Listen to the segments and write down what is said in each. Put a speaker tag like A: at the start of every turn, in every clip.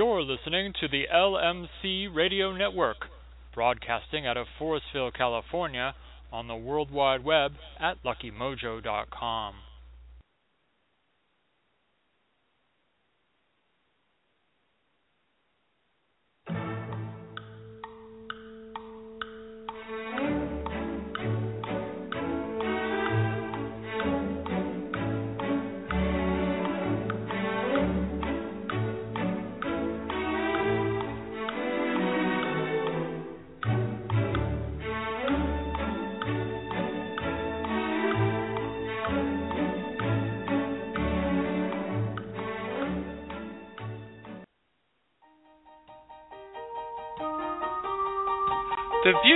A: You're listening to the LMC Radio Network, broadcasting out of Forestville, California, on the World Wide Web at luckymojo.com.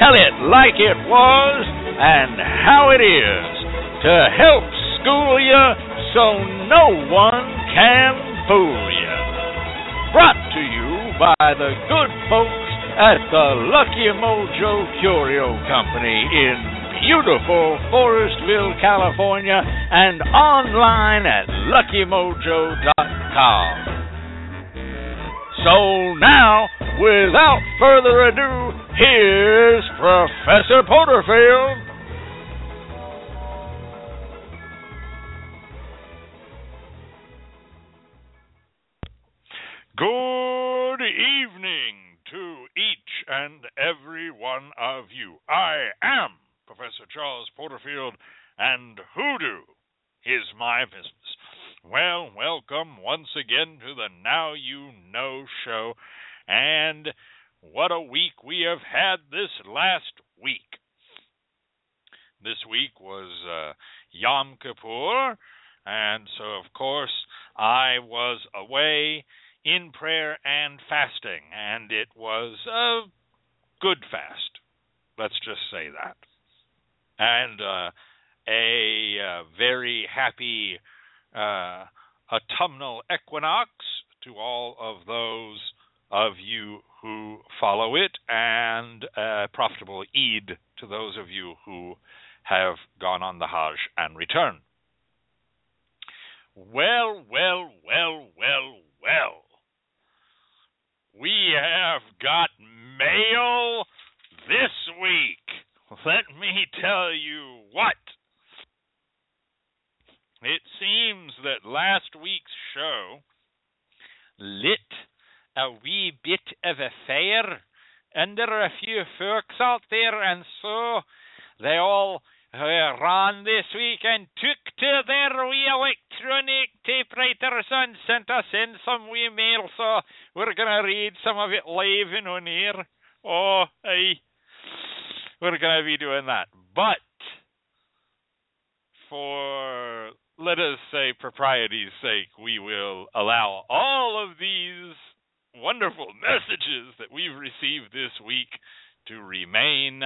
B: Tell it like it was and how it is, to help school you so no one can fool you. Brought to you by the good folks at the Lucky Mojo Curio Company in beautiful Forestville, California, and online at luckymojo.com. So now, without further ado, here's Professor Porterfield.
C: Good evening to each and every one of you. I am Professor Charles Porterfield, and hoodoo is my business. Well, welcome once again to the Now You Know show, and what a week we have had this last week. This week was uh, Yom Kippur, and so, of course, I was away in prayer and fasting, and it was a good fast. Let's just say that. And uh, a uh, very happy uh, autumnal equinox to all of those of you who follow it, and a profitable Eid to those of you who have gone on the Hajj and return. Well, well, well, well, well we have got mail this week. Let me tell you what. It seems that last week's show lit a wee bit of a fire under a few folks out there, and so they all uh, ran this week and took to their wee electronic typewriters and sent us in some wee mail, so we're gonna read some of it live and on air. Oh, aye. We're gonna be doing that. But for let us say propriety's sake, we will allow all of these wonderful messages that we've received this week to remain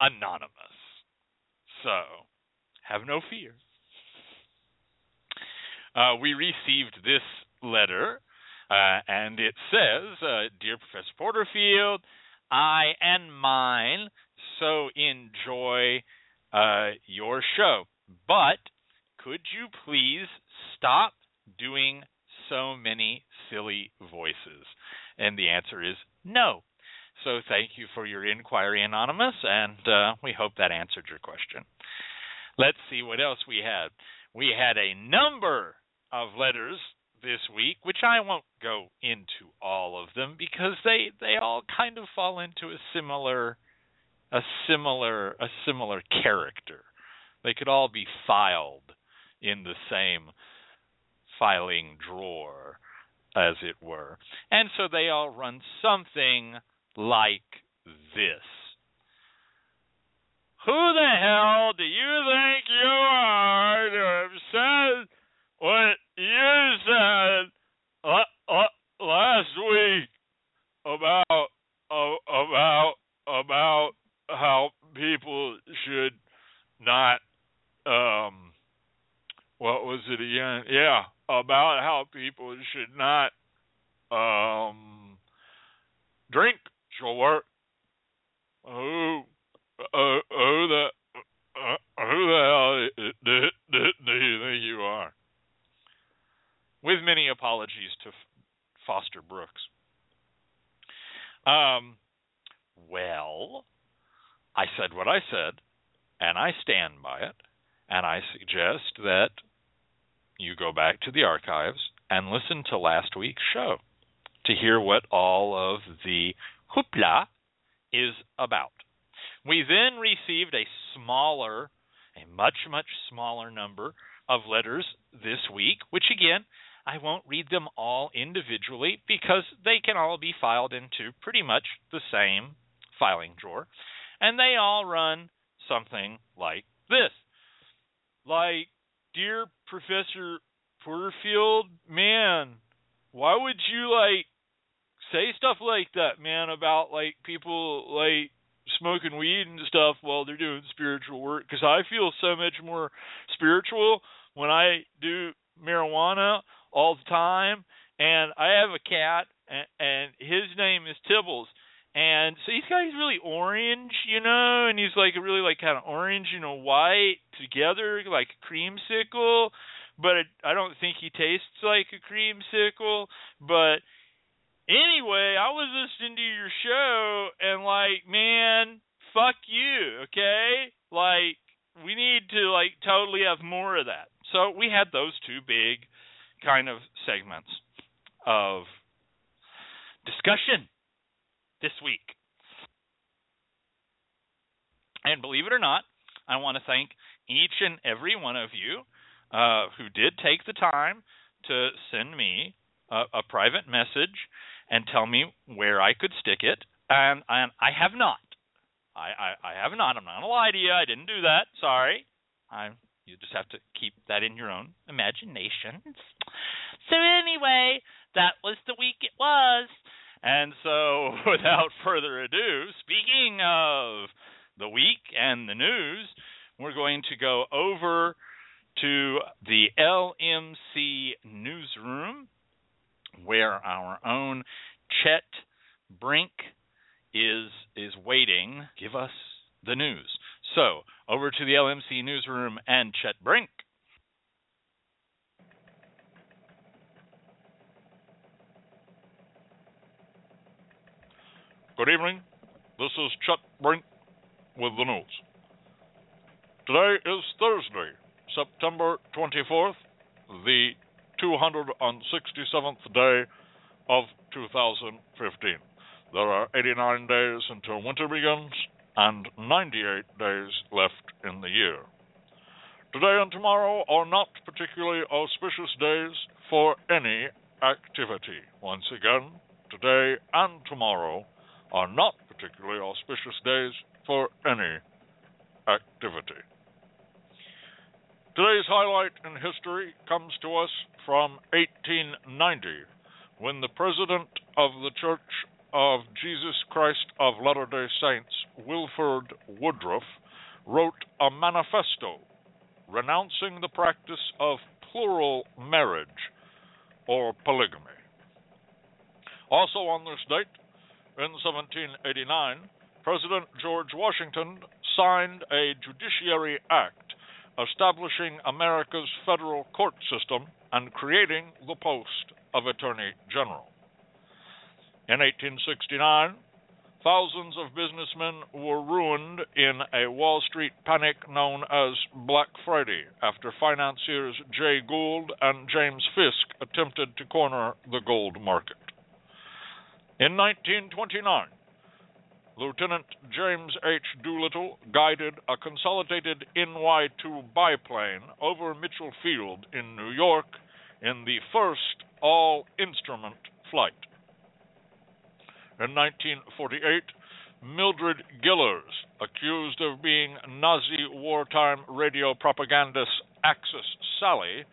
C: anonymous. So, have no fear. Uh, we received this letter, uh, and it says, uh, Dear Professor Porterfield, I and mine so enjoy uh, your show, but could you please stop doing so many silly voices? And the answer is no. So thank you for your inquiry, Anonymous, and uh, we hope that answered your question. Let's see what else we had. We had a number of letters this week, which I won't go into all of them because they they all kind of fall into a similar a similar a similar character. They could all be filed in the same filing drawer as it were. And so they all run something like this. Who the hell do you think you are to have said what you said uh, uh, last week about uh, about about how people should not um what was it again? Yeah, about how people should not um drink short. Who uh, who the who the hell do, do, you think you are? With many apologies to Foster Brooks. Um, well, I said what I said, and I stand by it, and I suggest that go back to the archives and listen to last week's show to hear what all of the hoopla is about. We then received a smaller, a much, much smaller number of letters this week, which again, I won't read them all individually because they can all be filed into pretty much the same filing drawer. And they all run something like this. Like, Dear Professor Porterfield, man, why would you like say stuff like that, man, about like people like smoking weed and stuff while they're doing spiritual work? Because I feel so much more spiritual when I do marijuana all the time. And I have a cat, and, and his name is Tibbles. And so he's got he's really orange, you know, and he's like really like kind of orange, you know, white together, like creamsicle. But it, he tastes like a creamsicle. But anyway, I was listening to your show and like, man, fuck you, okay? Like we need to like totally have more of that. So we had those two big kind of segments of discussion this week. And believe it or not, I want to thank each and every one of you uh, who did take the time to send me a, a private message and tell me where I could stick it, and, and I have not. I, I, I have not. I'm not gonna lie to you. I didn't do that. Sorry. I you just have to keep that in your own imagination. So anyway, that was the week it was. And so without further ado, speaking of the week and the news, we're going to go over to the LMC newsroom where our own Chet Brink is is waiting. Give us the news. So, over to the LMC newsroom and Chet Brink.
D: Good evening. This is Chet Brink with the news. Today is Thursday, September 24th, the 267th day of 2015. There are 89 days until winter begins and 98 days left in the year. Today and tomorrow are not particularly auspicious days for any activity. Once again, today and tomorrow are not particularly auspicious days for any activity. Today's highlight in history comes to us from 1890, when the president of the Church of Jesus Christ of Latter day Saints, Wilford Woodruff, wrote a manifesto renouncing the practice of plural marriage or polygamy. Also on this date, in 1789, President George Washington signed a judiciary act
C: establishing America's federal court system and creating the post of Attorney General. In 1869, thousands of businessmen were ruined in a Wall Street panic known as Black Friday after financiers Jay Gould and James Fisk attempted to corner the gold market. In 1929, Lieutenant James H. Doolittle guided a consolidated NY 2 biplane over Mitchell Field in New York in the first all instrument flight. In 1948, Mildred Gillars, accused of being Nazi wartime radio propagandist Axis Sally,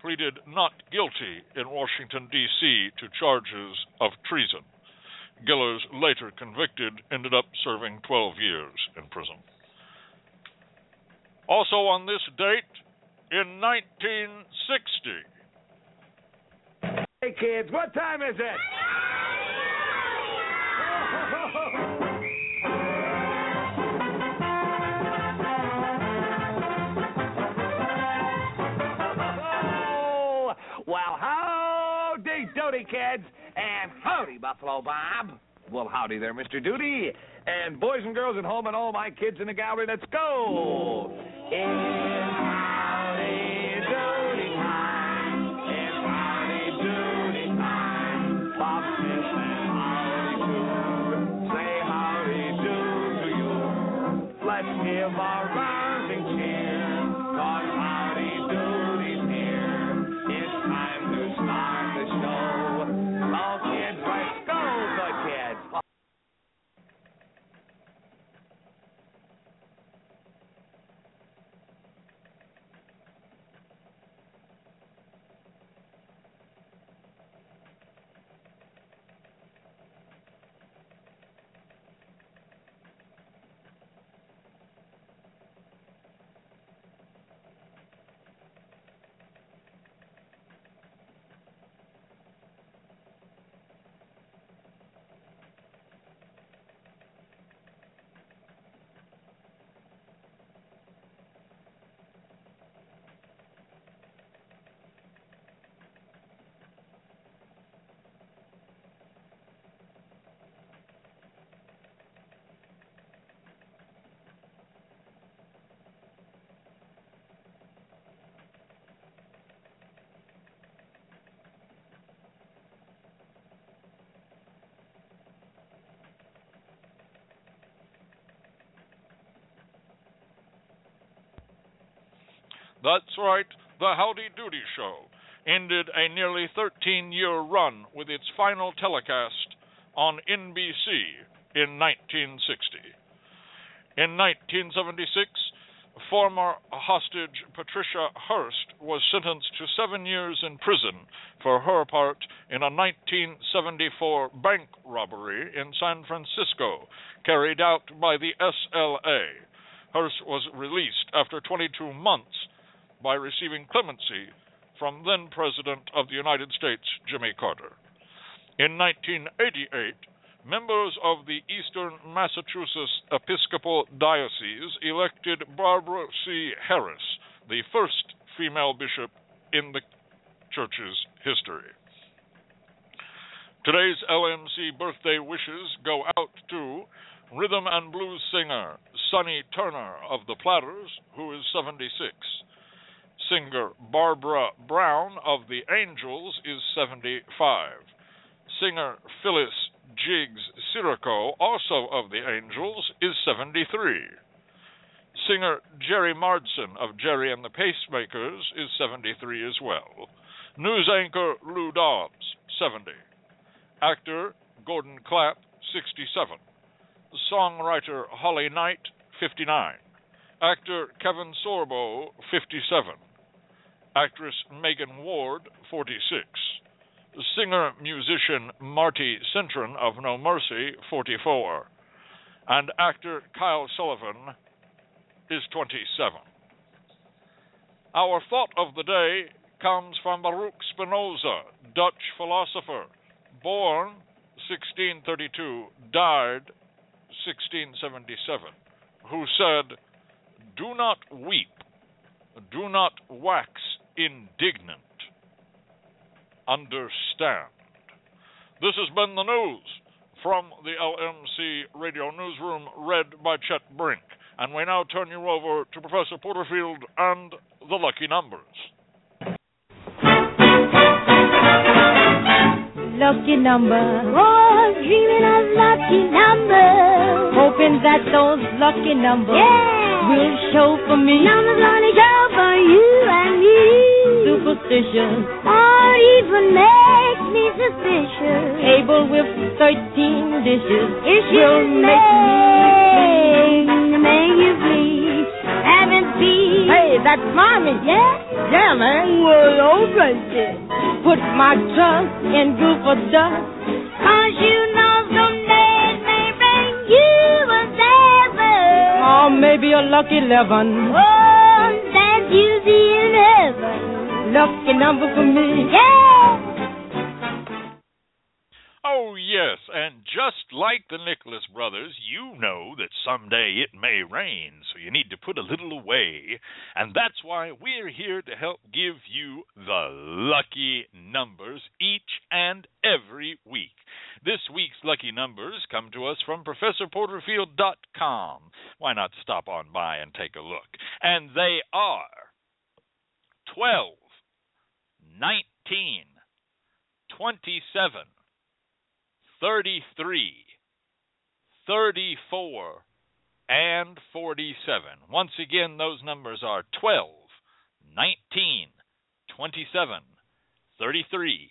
C: pleaded not guilty in Washington, D.C. to charges of treason. Gillars, later convicted, ended up serving 12 years in prison. Also on this date, in 1960.
E: Hey kids, what time is it? Howdy, Buffalo Bob. Well, howdy there, Mr. Duty, and boys and girls at home, and all my kids in the gallery. Let's go. It's
C: That's right, the Howdy Doody Show ended a nearly 13 year run with its final telecast on NBC in 1960. In 1976, former hostage Patricia Hearst was sentenced to seven years in prison for her part in a 1974 bank robbery in San Francisco carried out by the SLA. Hearst was released after 22 months by receiving clemency from then President of the United States, Jimmy Carter. In 1988, members of the Eastern Massachusetts Episcopal Diocese elected Barbara C. Harris, the first female bishop in the church's history. Today's LMC birthday wishes go out to rhythm and blues singer Sonny Turner of the Platters, who is 76. Singer Barbara Brown of the Angels is 75. Singer Phyllis Jiggs Sirico, also of the Angels, is 73. Singer Gerry Marsden of Gerry and the Pacemakers is 73 as well. News anchor Lou Dobbs, 70. Actor Gordon Clapp, 67. Songwriter Holly Knight, 59. Actor Kevin Sorbo, 57. Actress Megan Ward, 46. Singer musician Marty Cintron of No Mercy, 44. And actor Kyle Sullivan is 27. Our thought of the day comes from Baruch Spinoza, Dutch philosopher, born 1632, died 1677, who said, Do not weep do not wax indignant. Understand. This has been the news from the LMC Radio Newsroom, read by Chet Brink. And we now turn you over to Professor Porterfield and the lucky numbers.
F: Lucky number. Oh, dreaming of lucky numbers. Hoping that those lucky numbers yeah. Will show for me. Numbers only show for you and me. Superstitious. Or even make me suspicious. Table with 13 dishes. Issues will make me. Make you please. Been.
G: Hey, that's mommy.
F: Yeah?
G: Yeah, man. Well, right then.
F: Put my trust in group of dust.
G: Maybe a lucky eleven.
F: Oh, that you see in heaven.
G: Lucky number for me.
F: Yeah.
C: Oh, yes, and just like the Nicholas brothers, you know that someday it may rain, so you need to put a little away. And that's why we're here to help give you the lucky numbers each and every week. This week's lucky numbers come to us from ProfessorPorterfield.com. Why not stop on by and take a look? And they are 12, 19, 27, 33, 34, and 47. Once again, those numbers are 12, 19, 27, 33,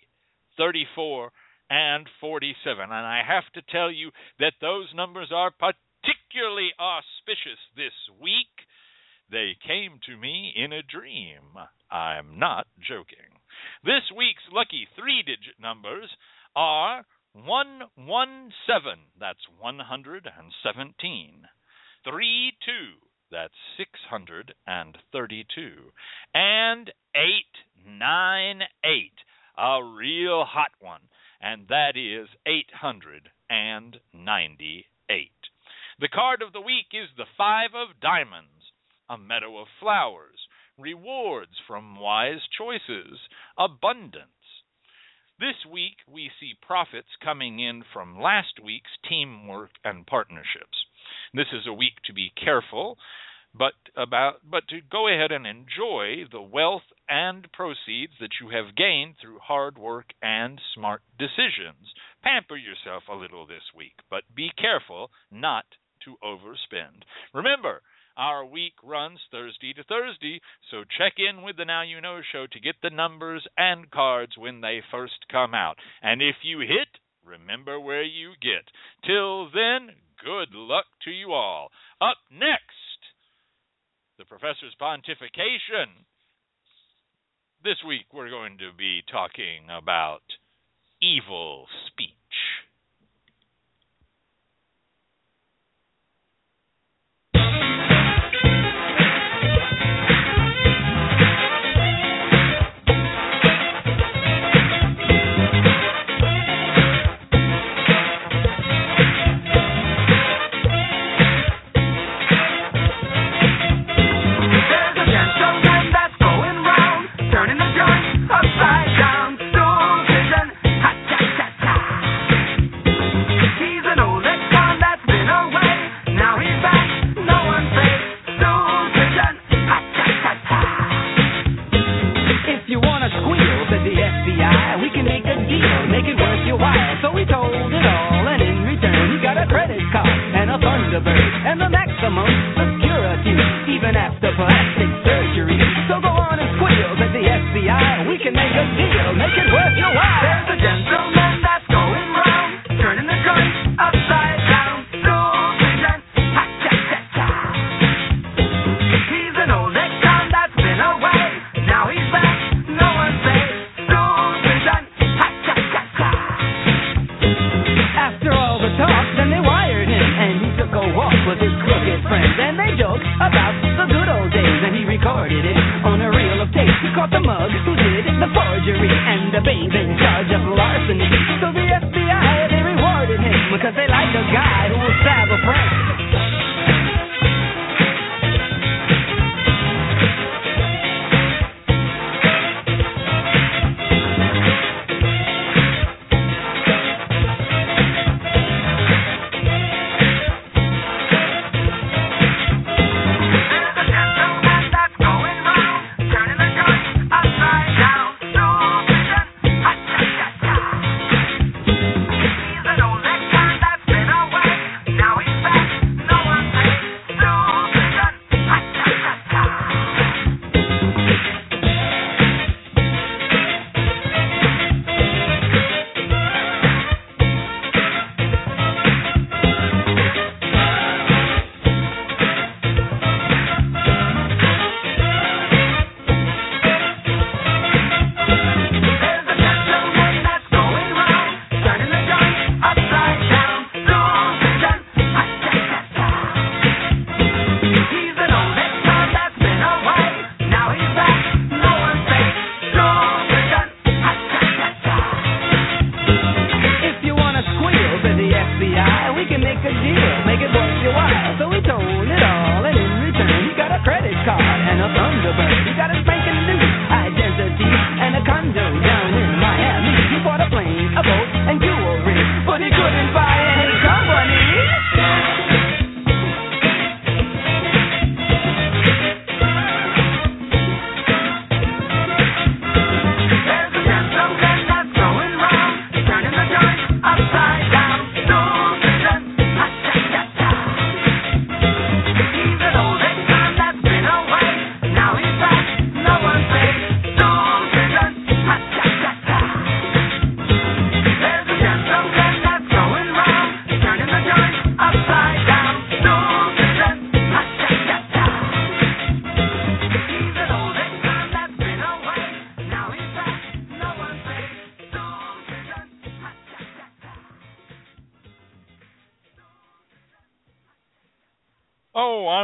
C: 34, and 47. And I have to tell you that those numbers are particularly auspicious this week. They came to me in a dream. I'm not joking. This week's lucky three digit numbers are 117, that's 117. 3 2, that's 632. And 898, a real hot one, and that is 898. The card of the week is the Five of Diamonds, a meadow of flowers, rewards from wise choices, abundance. This week, we see profits coming in from last week's teamwork and partnerships. This is a week to be careful, but about but to go ahead and enjoy the wealth and proceeds that you have gained through hard work and smart decisions. Pamper yourself a little this week, but be careful not to overspend. Remember, our week runs Thursday to Thursday, so check in with the Now You Know show to get the numbers and cards when they first come out. And if you hit, remember where you get. Till then, good luck to you all. Up next, the professor's pontification. This week we're going to be talking about evil speech.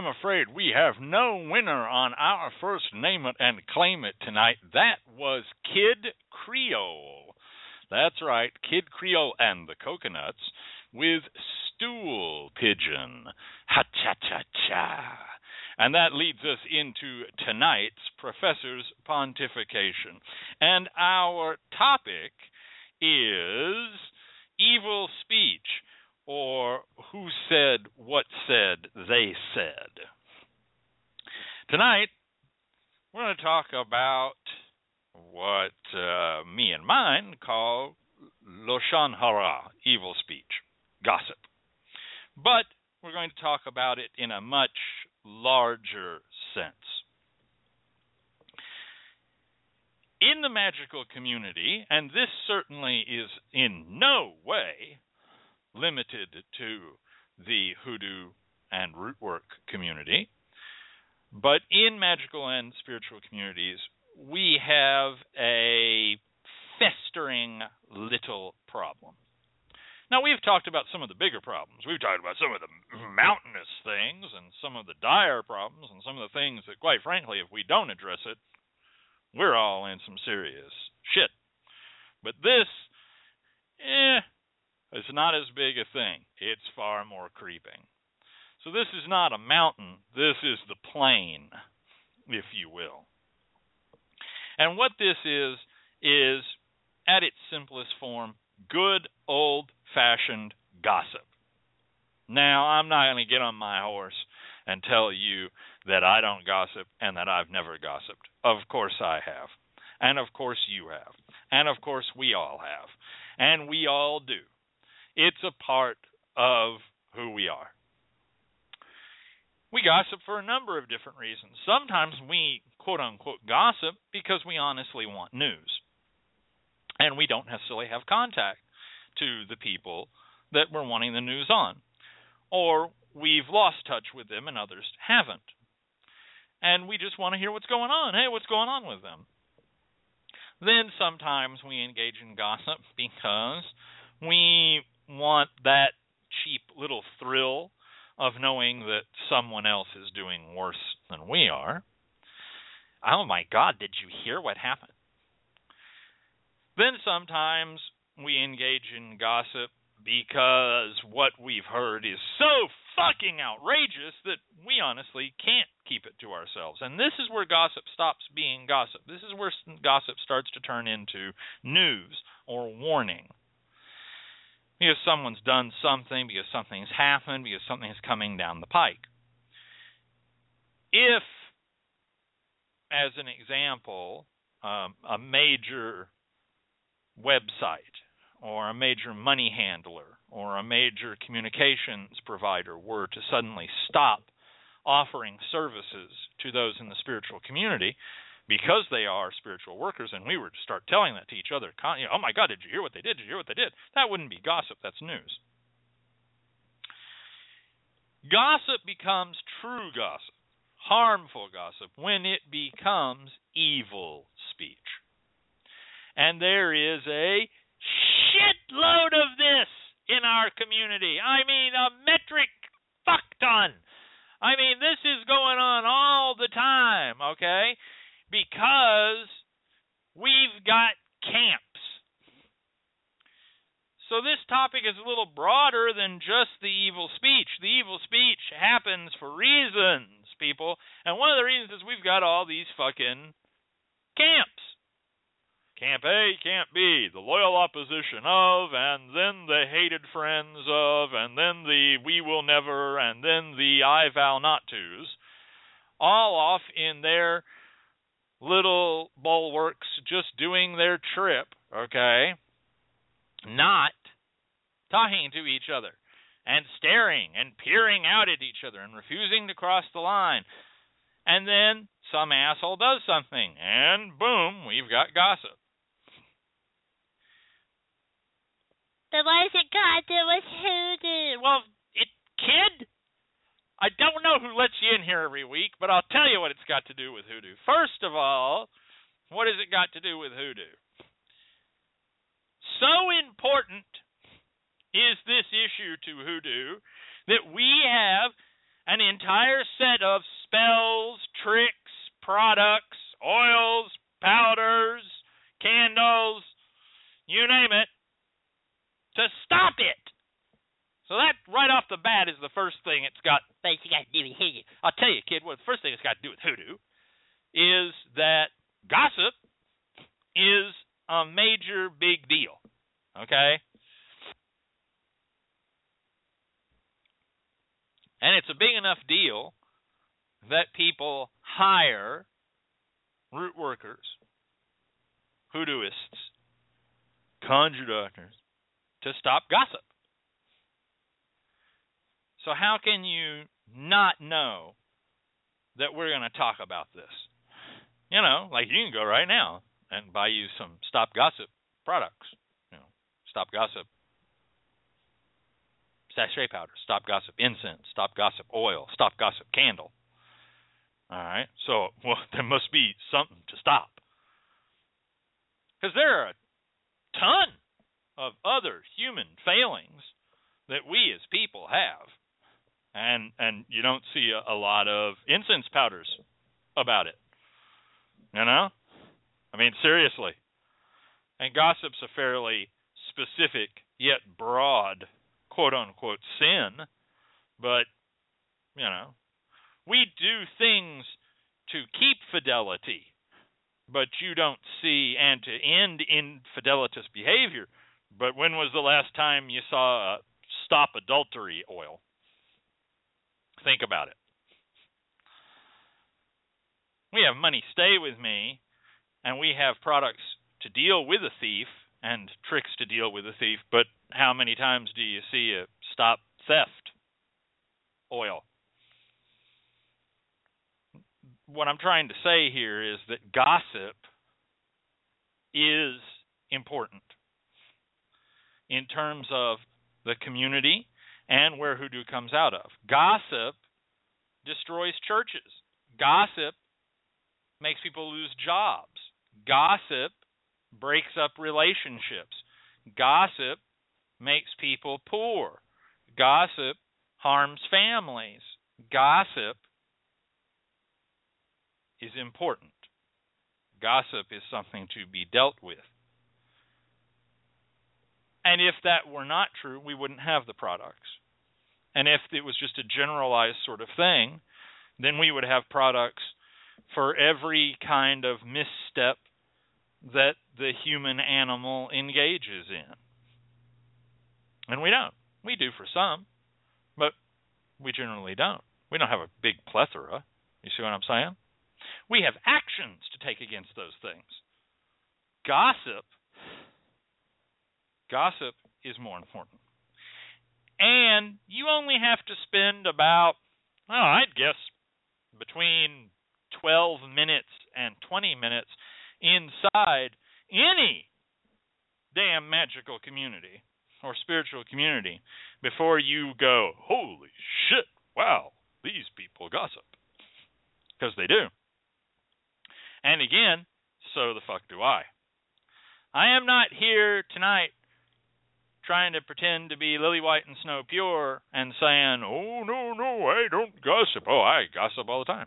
C: I'm afraid we have no winner on our first name it and claim it tonight. That was Kid Creole. That's right, Kid Creole and the Coconuts with Stool Pigeon. Ha cha cha cha. And that leads us into tonight's Professor's Pontification. And our topic is evil speech, or who said what said they said. Tonight, we're going to talk about what uh, me and mine call Lashon Hara, evil speech, gossip. But we're going to talk about it in a much larger sense. In the magical community, and this certainly is in no way limited to the hoodoo and rootwork community, but in magical and spiritual communities, we have a festering little problem. Now, we've talked about some of the bigger problems. We've talked about some of the mountainous things and some of the dire problems and some of the things that, quite frankly, if we don't address it, we're all in some serious shit. But this, eh, it's not as big a thing. It's far more creeping. So this is not a mountain. This is the plain, if you will. And what this is, is at its simplest form, good old fashioned gossip. Now, I'm not going to get on my horse and tell you that I don't gossip and that I've never gossiped. Of course I have. And of course you have. And of course we all have. And we all do. It's a part of who we are. We gossip for a number of different reasons. Sometimes we quote unquote gossip because we honestly want news. And we don't necessarily have contact to the people that we're wanting the news on. Or we've lost touch with them and others haven't. And we just want to hear what's going on. Hey, what's going on with them? Then sometimes we engage in gossip because we want that cheap little thrill of knowing that someone else is doing worse than we are. Oh my God, did you hear what happened? Then sometimes we engage in gossip because what we've heard is so fucking outrageous that we honestly can't keep it to ourselves. And this is where gossip stops being gossip. This is where gossip starts to turn into news or warning. Because someone's done something, because something's happened, because something's coming down the pike. If, as an example, um, a major website or a major money handler or a major communications provider were to suddenly stop offering services to those in the spiritual community because they are spiritual workers and we were to start telling that to each other you know, oh my god did you hear what they did did you hear what they did that wouldn't be gossip that's news gossip becomes true gossip harmful gossip when it becomes evil speech and there is a shitload of this in our community. I mean, a metric fuck ton. I mean, this is going on all the time, okay? Because we've got camps. So this topic is a little broader than just the evil speech. The evil speech happens for reasons, people. And one of the reasons is we've got all these fucking camps. Camp A, Camp B, the loyal opposition of, and then the hated friends of, and then the we will never, and then the I vow not tos, all off in their little bulwarks just doing their trip, okay? Not talking to each other and staring and peering out at each other and refusing to cross the line. And then some asshole does something, and boom, we've got gossip.
H: But what has it to do with hoodoo?
C: Well, it kid. I don't know who lets you in here every week, but I'll tell you what it's got to do with hoodoo. First of all, what has it got to do with hoodoo? So important is this issue to hoodoo that we have an entire set of spells, tricks, products, oils, powders, candles, you name it, to stop it. So that right off the bat is the first thing it's got.
H: Got to do with hoodoo.
C: I'll tell you, kid. What the first thing it's got to do with hoodoo is that gossip is a major big deal. Okay. And it's a big enough deal that people hire root workers, hoodooists, conjure doctors to stop gossip. So, how can you not know that we're going to talk about this? You know, like you can go right now and buy you some Stop Gossip products. You know, Stop Gossip sachet powder, Stop Gossip incense, Stop Gossip oil, Stop Gossip candle. All right, so well, there must be something to stop because there are a ton of other human failings that we as people have, and and you don't see a, a lot of incense powders about it. You know, I mean seriously. And gossip's a fairly specific yet broad quote unquote sin, but you know, we do things to keep fidelity, but you don't see and to end infidelitous behavior. But when was the last time you saw a stop adultery oil? Think about it. We have money stay with me, and we have products to deal with a thief and tricks to deal with a thief, but how many times do you see a stop theft oil? What I'm trying to say here is that gossip is important in terms of the community and where hoodoo comes out of. Gossip destroys churches. Gossip makes people lose jobs. Gossip breaks up relationships. Gossip makes people poor. Gossip harms families. Gossip is important. Gossip is something to be dealt with. And if that were not true, we wouldn't have the products. And if it was just a generalized sort of thing, then we would have products for every kind of misstep that the human animal engages in. And we don't. We do for some, but we generally don't. We don't have a big plethora. You see what I'm saying? We have actions to take against those things. Gossip gossip is more important. And you only have to spend about oh, I'd guess between 12 minutes and 20 minutes inside any damn magical community or spiritual community before you go, holy shit, wow, these people gossip. Because they do. And again, so the fuck do I. I am not here tonight trying to pretend to be lily white and snow pure and saying, oh, no, no, I don't gossip. Oh, I gossip all the time.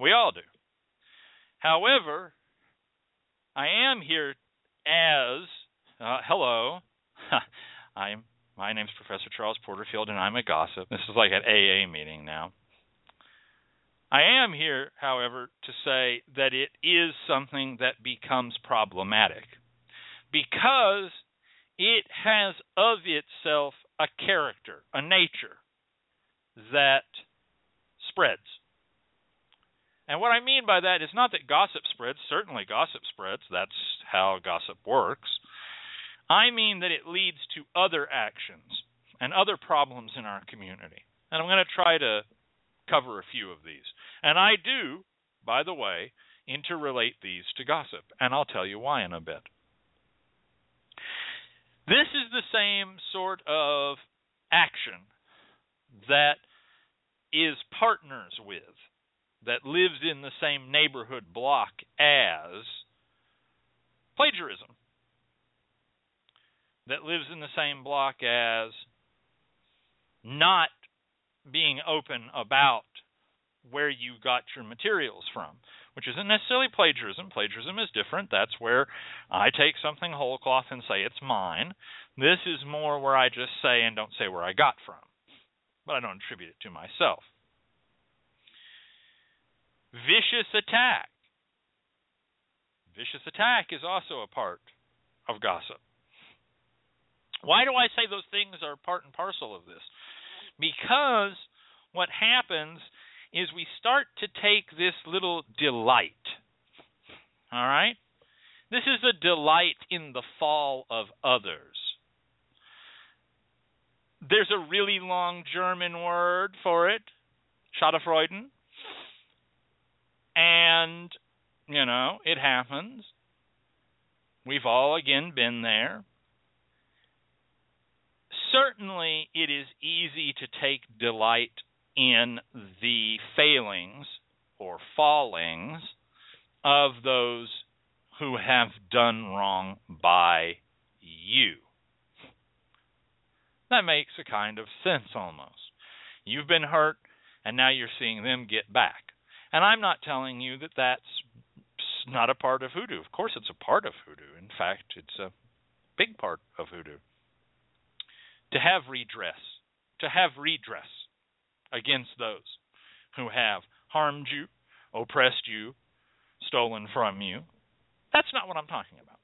C: We all do. However, I am here as uh, hello. I'm my name's Professor Charles Porterfield, and I'm a gossip. This is like an AA meeting now. I am here, however, to say that it is something that becomes problematic because it has of itself a character, a nature that spreads. And what I mean by that is not that gossip spreads, certainly gossip spreads, that's how gossip works. I mean that it leads to other actions and other problems in our community. And I'm going to try to cover a few of these. And I do, by the way, interrelate these to gossip, and I'll tell you why in a bit. This is the same sort of action that is partners with that lives in the same neighborhood block as plagiarism, that lives in the same block as not being open about where you got your materials from, which isn't necessarily plagiarism. Plagiarism is different. That's where I take something whole cloth and say it's mine. This is more where I just say and don't say where I got from, but I don't attribute it to myself. Vicious attack. Vicious attack is also a part of gossip. Why do I say those things are part and parcel of this? Because what happens is we start to take this little delight. All right? This is a delight in the fall of others. There's a really long German word for it, Schadenfreude. And, you know, it happens. We've all, again, been there certainly it is easy to take delight in the failings or fallings of those who have done wrong by you. That makes a kind of sense almost. You've been hurt, and now you're seeing them get back. And I'm not telling you that that's not a part of hoodoo. Of course, it's a part of hoodoo. In fact, it's a big part of hoodoo to have redress, to have redress against those who have harmed you, oppressed you, stolen from you. That's not what I'm talking about.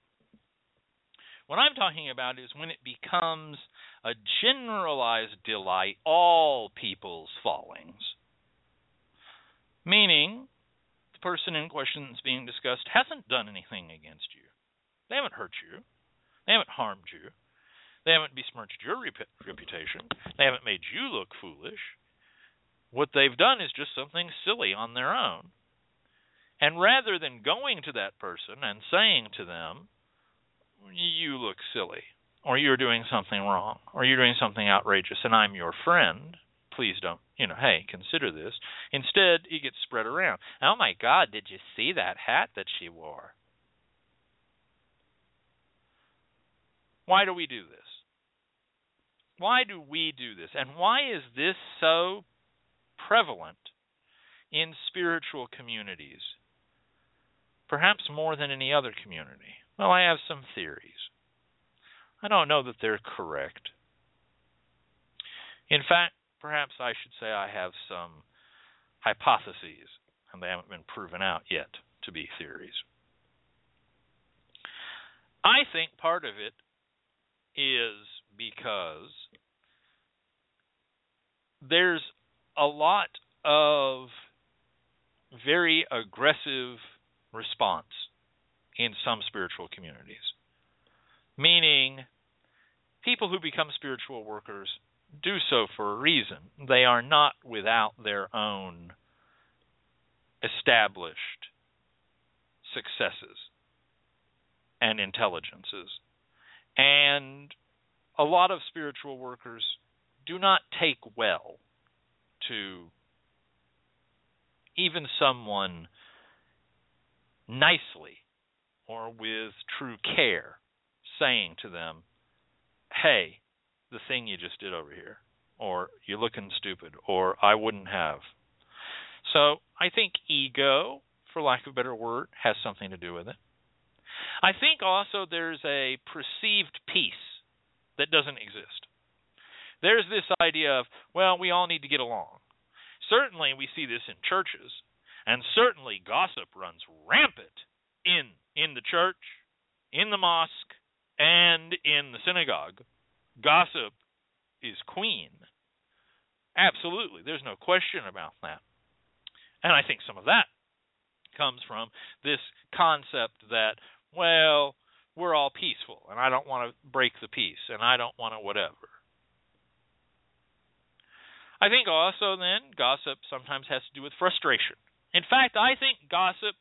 C: What I'm talking about is when it becomes a generalized delight, all people's fallings. Meaning, the person in question that's being discussed hasn't done anything against you. They haven't hurt you. They haven't harmed you. They haven't besmirched your rep- reputation. They haven't made you look foolish. What they've done is just something silly on their own. And rather than going to that person and saying to them, you look silly, or you're doing something wrong, or you're doing something outrageous, and I'm your friend, please don't, you know, hey, consider this. Instead, it gets spread around. Oh my God, did you see that hat that she wore? Why do we do this? Why do we do this? And why is this so prevalent in spiritual communities? Perhaps more than any other community. Well, I have some theories. I don't know that they're correct. In fact, perhaps I should say I have some hypotheses, and they haven't been proven out yet to be theories. I think part of it is because there's a lot of very aggressive response in some spiritual communities. Meaning, people who become spiritual workers do so for a reason. They are not without their own established successes and intelligences. And a lot of spiritual workers do not take well to even someone nicely or with true care saying to them, hey, the thing you just did over here, or you're looking stupid, or I wouldn't have. So I think ego, for lack of a better word, has something to do with it. I think also there's a perceived peace that doesn't exist. There's this idea of, well, we all need to get along. Certainly, we see this in churches, and certainly gossip runs rampant in in the church, in the mosque, and in the synagogue. Gossip is queen. Absolutely, there's no question about that. And I think some of that comes from this concept that, well, we're all peaceful, and I don't want to break the peace, and I don't want to whatever. I think also then gossip sometimes has to do with frustration. In fact, I think gossip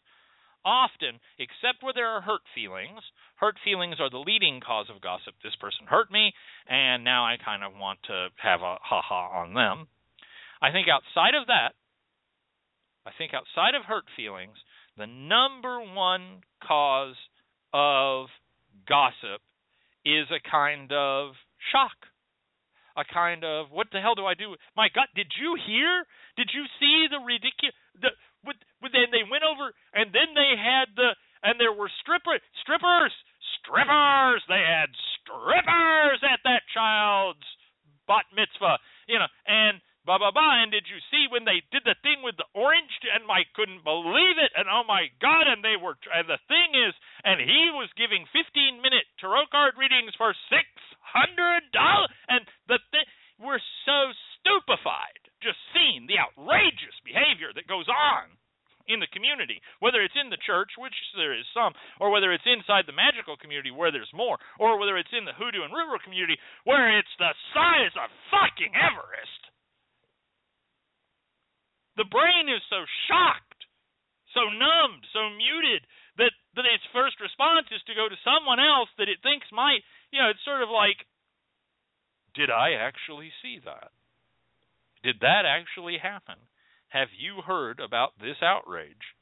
C: often, except where there are hurt feelings, hurt feelings are the leading cause of gossip. This person hurt me, and now I kind of want to have a ha ha on them. I think outside of that, I think outside of hurt feelings, the number one cause of gossip is a kind of shock, a kind of what the hell do I do? My God, did you hear? Did you see the ridiculous? The with, with then they went over and then they had the and there were stripper strippers strippers. They had strippers at that child's bat mitzvah, you know, and blah blah blah. And did you see when they did the thing with the orange? And I couldn't believe it. And oh my god! And they were. And the thing is, and he was giving 15 minute tarot card readings for six hundred dollars. And the thing, we're so stupefied just seeing the outrageous behavior that goes on in the community, whether it's in the church, which there is some, or whether it's inside the magical community where there's more, or whether it's in the hoodoo and rural community where it's the size of fucking Everest. The brain is so shocked, so numbed, so muted that that its first response is to go to someone else that it thinks might, you know, it's sort of like did I actually see that? Did that actually happen? Have you heard about this outrage?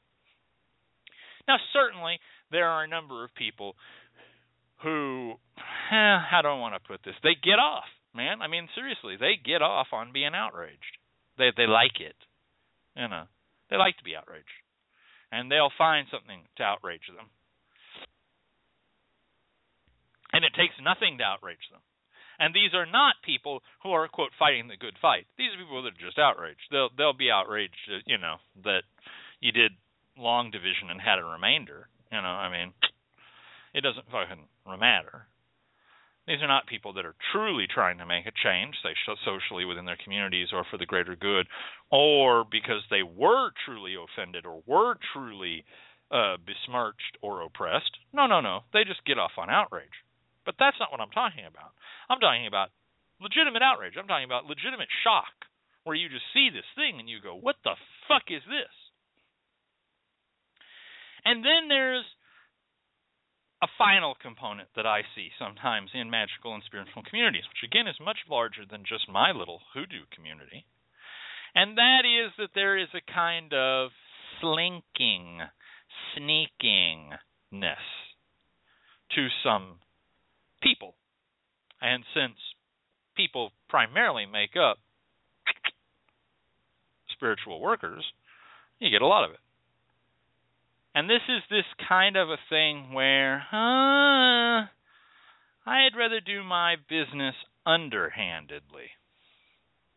C: Now, certainly, there are a number of people who, eh, how do I want to put this? They get off, man. I mean, seriously, they get off on being outraged. They they like it. You know, they like to be outraged, and they'll find something to outrage them. And it takes nothing to outrage them. And these are not people who are quote fighting the good fight. These are people that are just outraged. They'll they'll be outraged, you know, that you did long division and had a remainder. You know, I mean, it doesn't fucking matter. These are not people that are truly trying to make a change, say socially within their communities or for the greater good, or because they were truly offended or were truly uh, besmirched or oppressed. No, no, no. They just get off on outrage. But that's not what I'm talking about. I'm talking about legitimate outrage. I'm talking about legitimate shock, where you just see this thing and you go, "What the fuck is this?" And then there's a final component that I see sometimes in magical and spiritual communities, which again is much larger than just my little hoodoo community. And that is that there is a kind of slinking, sneakingness to some people. And since people primarily make up spiritual workers, you get a lot of it. And this is this kind of a thing where, uh, I'd rather do my business underhandedly.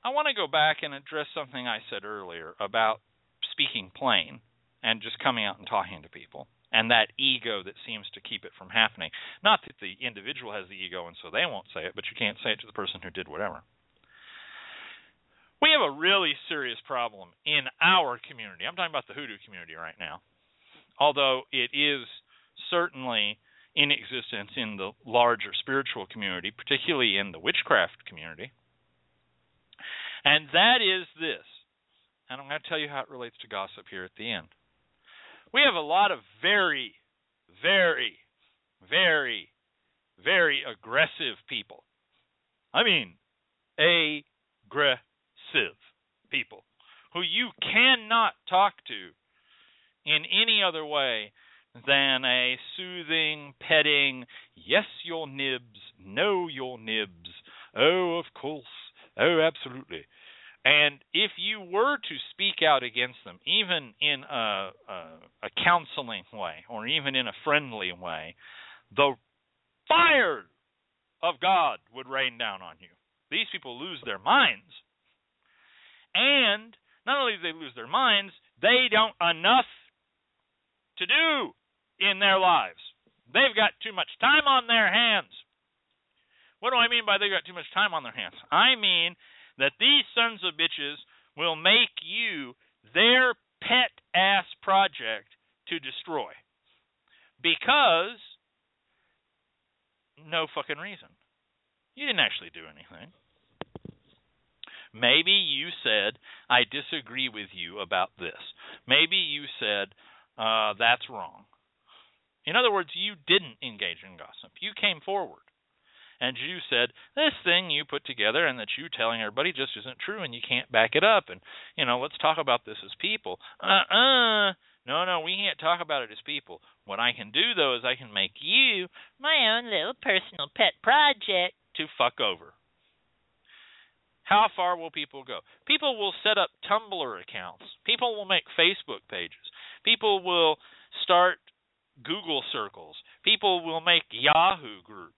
C: I want to go back and address something I said earlier about speaking plain and just coming out and talking to people and that ego that seems to keep it from happening. Not that the individual has the ego and so they won't say it, but you can't say it to the person who did whatever. We have a really serious problem in our community. I'm talking about the hoodoo community right now although it is certainly in existence in the larger spiritual community, particularly in the witchcraft community. And that is this. And I'm going to tell you how it relates to gossip here at the end. We have a lot of very, very, very, very aggressive people. I mean, aggressive people who you cannot talk to in any other way than a soothing, petting, yes, your nibs, no, your nibs, oh, of course, oh, absolutely. And if you were to speak out against them, even in a, a, a counseling way or even in a friendly way, the fire of God would rain down on you. These people lose their minds. And not only do they lose their minds, they don't enough to do in their lives. They've got too much time on their hands. What do I mean by they've got too much time on their hands? I mean that these sons of bitches will make you their pet ass project to destroy. Because no fucking reason. You didn't actually do anything. Maybe you said, I disagree with you about this. Maybe you said, uh, that's wrong. In other words, you didn't engage in gossip. You came forward. And you said, this thing you put together and that you telling everybody just isn't true and you can't back it up. And, you know, let's talk about this as people. Uh uh. No, no, we can't talk about it as people. What I can do, though, is I can make you my own little personal pet project to fuck over. How far will people go? People will set up Tumblr accounts. People will make Facebook pages. People will start Google circles. People will make Yahoo groups.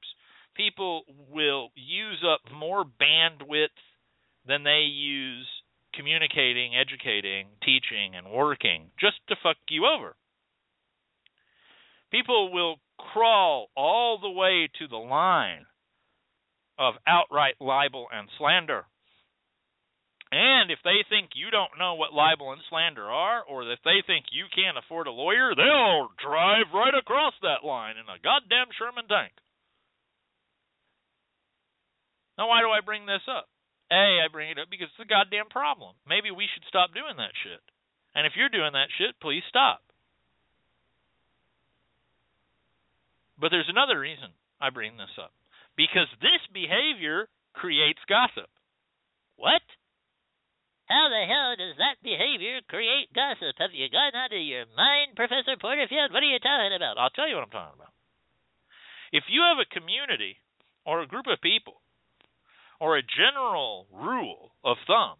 C: People will use up more bandwidth than they use communicating, educating, teaching, and working just to fuck you over. People will crawl all the way to the line of outright libel and slander. And if they think you don't know what libel and slander are, or if they think you can't afford a lawyer, they'll drive right across that line in a goddamn Sherman tank. Now, why do I bring this up? A, I bring it up because it's a goddamn problem. Maybe we should stop doing that shit. And if you're doing that shit, please stop. But there's another reason I bring this up. Because this behavior creates gossip.
H: What? How the hell does that behavior create gossip? Have you gone out of your mind, Professor Porterfield? What are you talking about?
C: I'll tell you what I'm talking about. If you have a community or a group of people or a general rule of thumb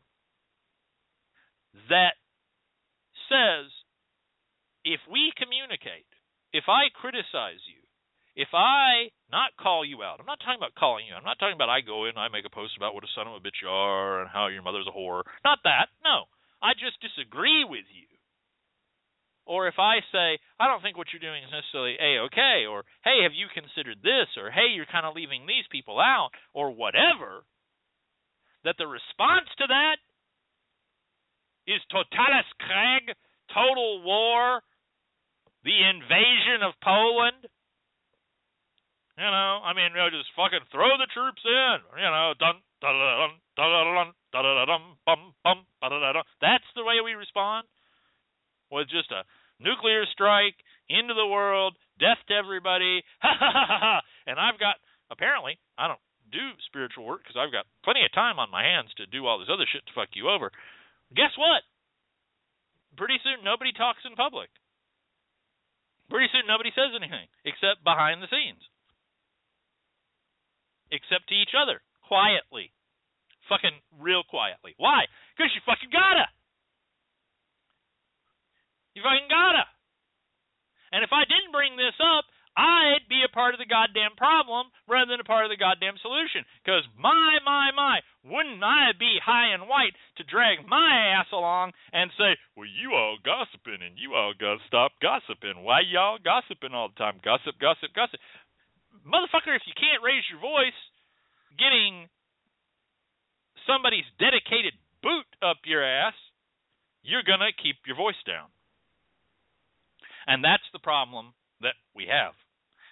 C: that says if we communicate, if I criticize you, if I not call you out, I'm not talking about calling you. I'm not talking about I go in and I make a post about what a son of a bitch you are and how your mother's a whore. Not that. No. I just disagree with you. Or if I say, I don't think what you're doing is necessarily A okay, or hey, have you considered this, or hey, you're kind of leaving these people out, or whatever, that the response to that is totalis Krieg, total war, the invasion of Poland, you know, I mean, you know, just fucking throw the troops in. You know, dun da da dun da da da da bum bum da da dum. That's the way we respond. With just a nuclear strike into the world, death to everybody. Ha ha ha. ha. And I've got apparently I don't do spiritual work because I've got plenty of time on my hands to do all this other shit to fuck you over. Guess what? Pretty soon nobody talks in public. Pretty soon nobody says anything except behind the scenes except to each other, quietly. Fucking real quietly. Why? Because you fucking gotta. You fucking gotta. And if I didn't bring this up, I'd be a part of the goddamn problem rather than a part of the goddamn solution. Because my, my, my, wouldn't I be high and white to drag my ass along and say, well, you all gossiping and you all gotta stop gossiping. Why y'all gossiping all the time? Gossip, gossip, gossip motherfucker, if you can't raise your voice, getting somebody's dedicated boot up your ass, you're going to keep your voice down. And that's the problem that we have.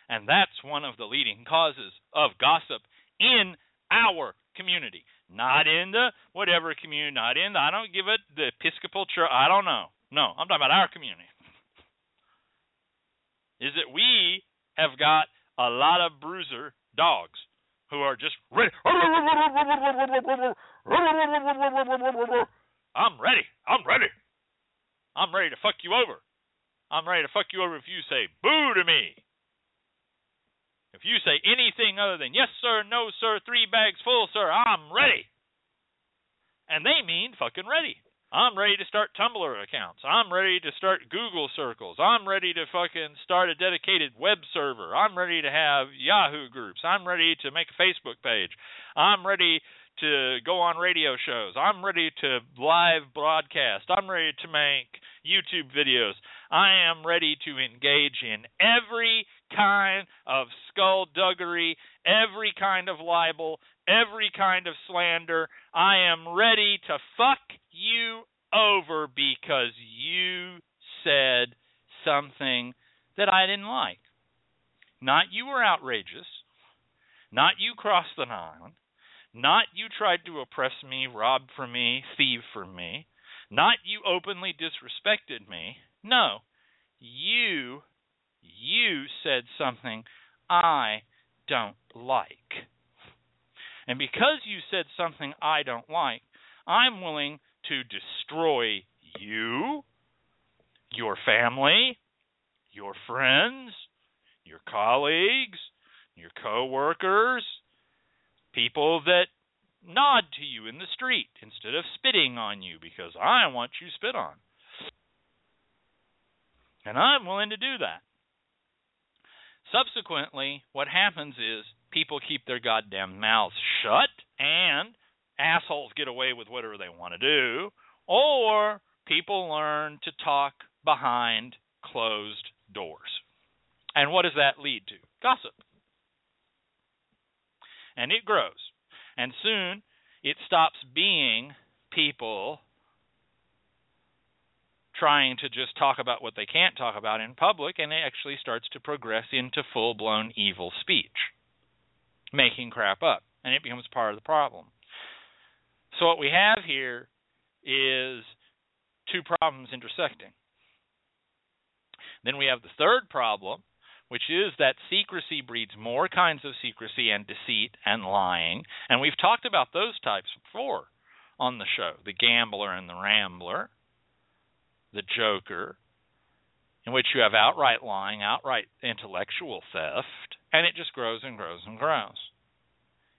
C: And that's one of the leading causes of gossip in our community. Not in the whatever community, not in the, I don't give it the Episcopal church, I don't know. No, I'm talking about our community. Is that we have got a lot of bruiser dogs who are just ready. I'm ready. I'm ready. I'm ready to fuck you over. I'm ready to fuck you over if you say boo to me. If you say anything other than yes, sir, no, sir, three bags full, sir, I'm ready. And they mean fucking ready. I'm ready to start Tumblr accounts. I'm ready to start Google circles. I'm ready to fucking start a dedicated web server. I'm ready to have Yahoo groups. I'm ready to make a Facebook page. I'm ready to go on radio shows. I'm ready to live broadcast. I'm ready to make YouTube videos. I am ready to engage in every kind of skullduggery, every kind of libel, every kind of slander. I am ready to fuck you over because you said something that I didn't like. Not you were outrageous, not you crossed the line, not you tried to oppress me, rob from me, thieve from me, not you openly disrespected me. No, you you said something I don't like. And because you said something I don't like, I'm willing to destroy you, your family, your friends, your colleagues, your coworkers, people that nod to you in the street instead of spitting on you because I want you spit on. And I'm willing to do that. Subsequently, what happens is people keep their goddamn mouths shut and assholes get away with whatever they want to do, or people learn to talk behind closed doors. And what does that lead to? Gossip. And it grows. And soon it stops being people trying to just talk about what they can't talk about in public, and it actually starts to progress into full blown evil speech, making crap up. And it becomes part of the problem. So, what we have here is two problems intersecting. Then we have the third problem, which is that secrecy breeds more kinds of secrecy and deceit and lying. And we've talked about those types before on the show the gambler and the rambler, the joker, in which you have outright lying, outright intellectual theft, and it just grows and grows and grows.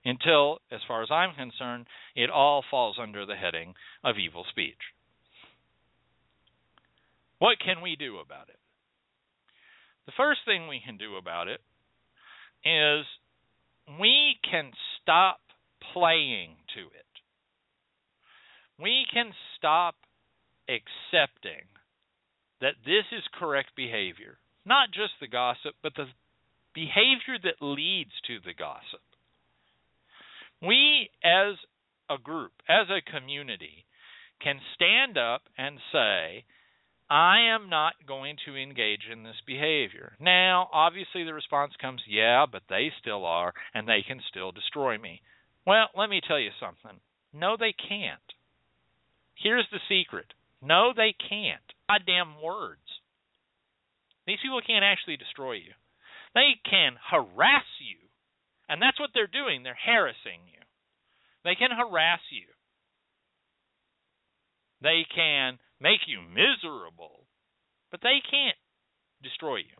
C: Until, as far as I'm concerned, it all falls under the heading of evil speech. What can we do about it? The first thing we can do about it is we can stop playing to it. We can stop accepting that this is correct behavior. Not just the gossip, but the behavior that leads to the gossip. We, as a group, as a community, can stand up and say, I am not going to engage in this behavior. Now, obviously, the response comes, yeah, but they still are, and they can still destroy me. Well, let me tell you something. No, they can't. Here's the secret no, they can't. Goddamn words. These people can't actually destroy you. They can harass you. And that's what they're doing. They're harassing you. They can harass you. They can make you miserable, but they can't destroy you.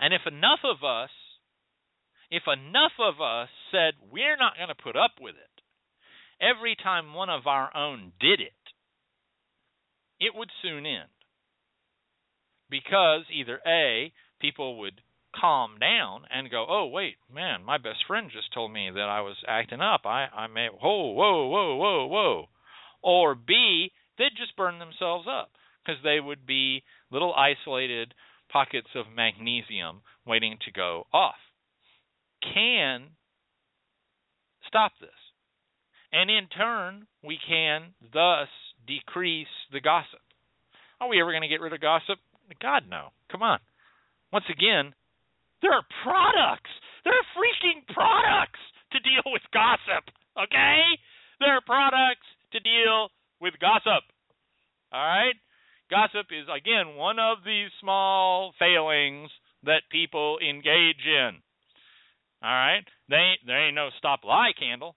C: And if enough of us, if enough of us said, we're not going to put up with it, every time one of our own did it, it would soon end. Because either A, people would calm down and go, oh, wait, man, my best friend just told me that I was acting up. I, I may, whoa, whoa, whoa, whoa, whoa. Or B, they'd just burn themselves up because they would be little isolated pockets of magnesium waiting to go off. Can stop this. And in turn, we can thus decrease the gossip. Are we ever going to get rid of gossip? God, no. Come on. Once again, there are products. There are freaking products to deal with gossip. Okay? There are products to deal with gossip. All right? Gossip is, again, one of these small failings that people engage in. All right? They, there ain't no stop lie candle.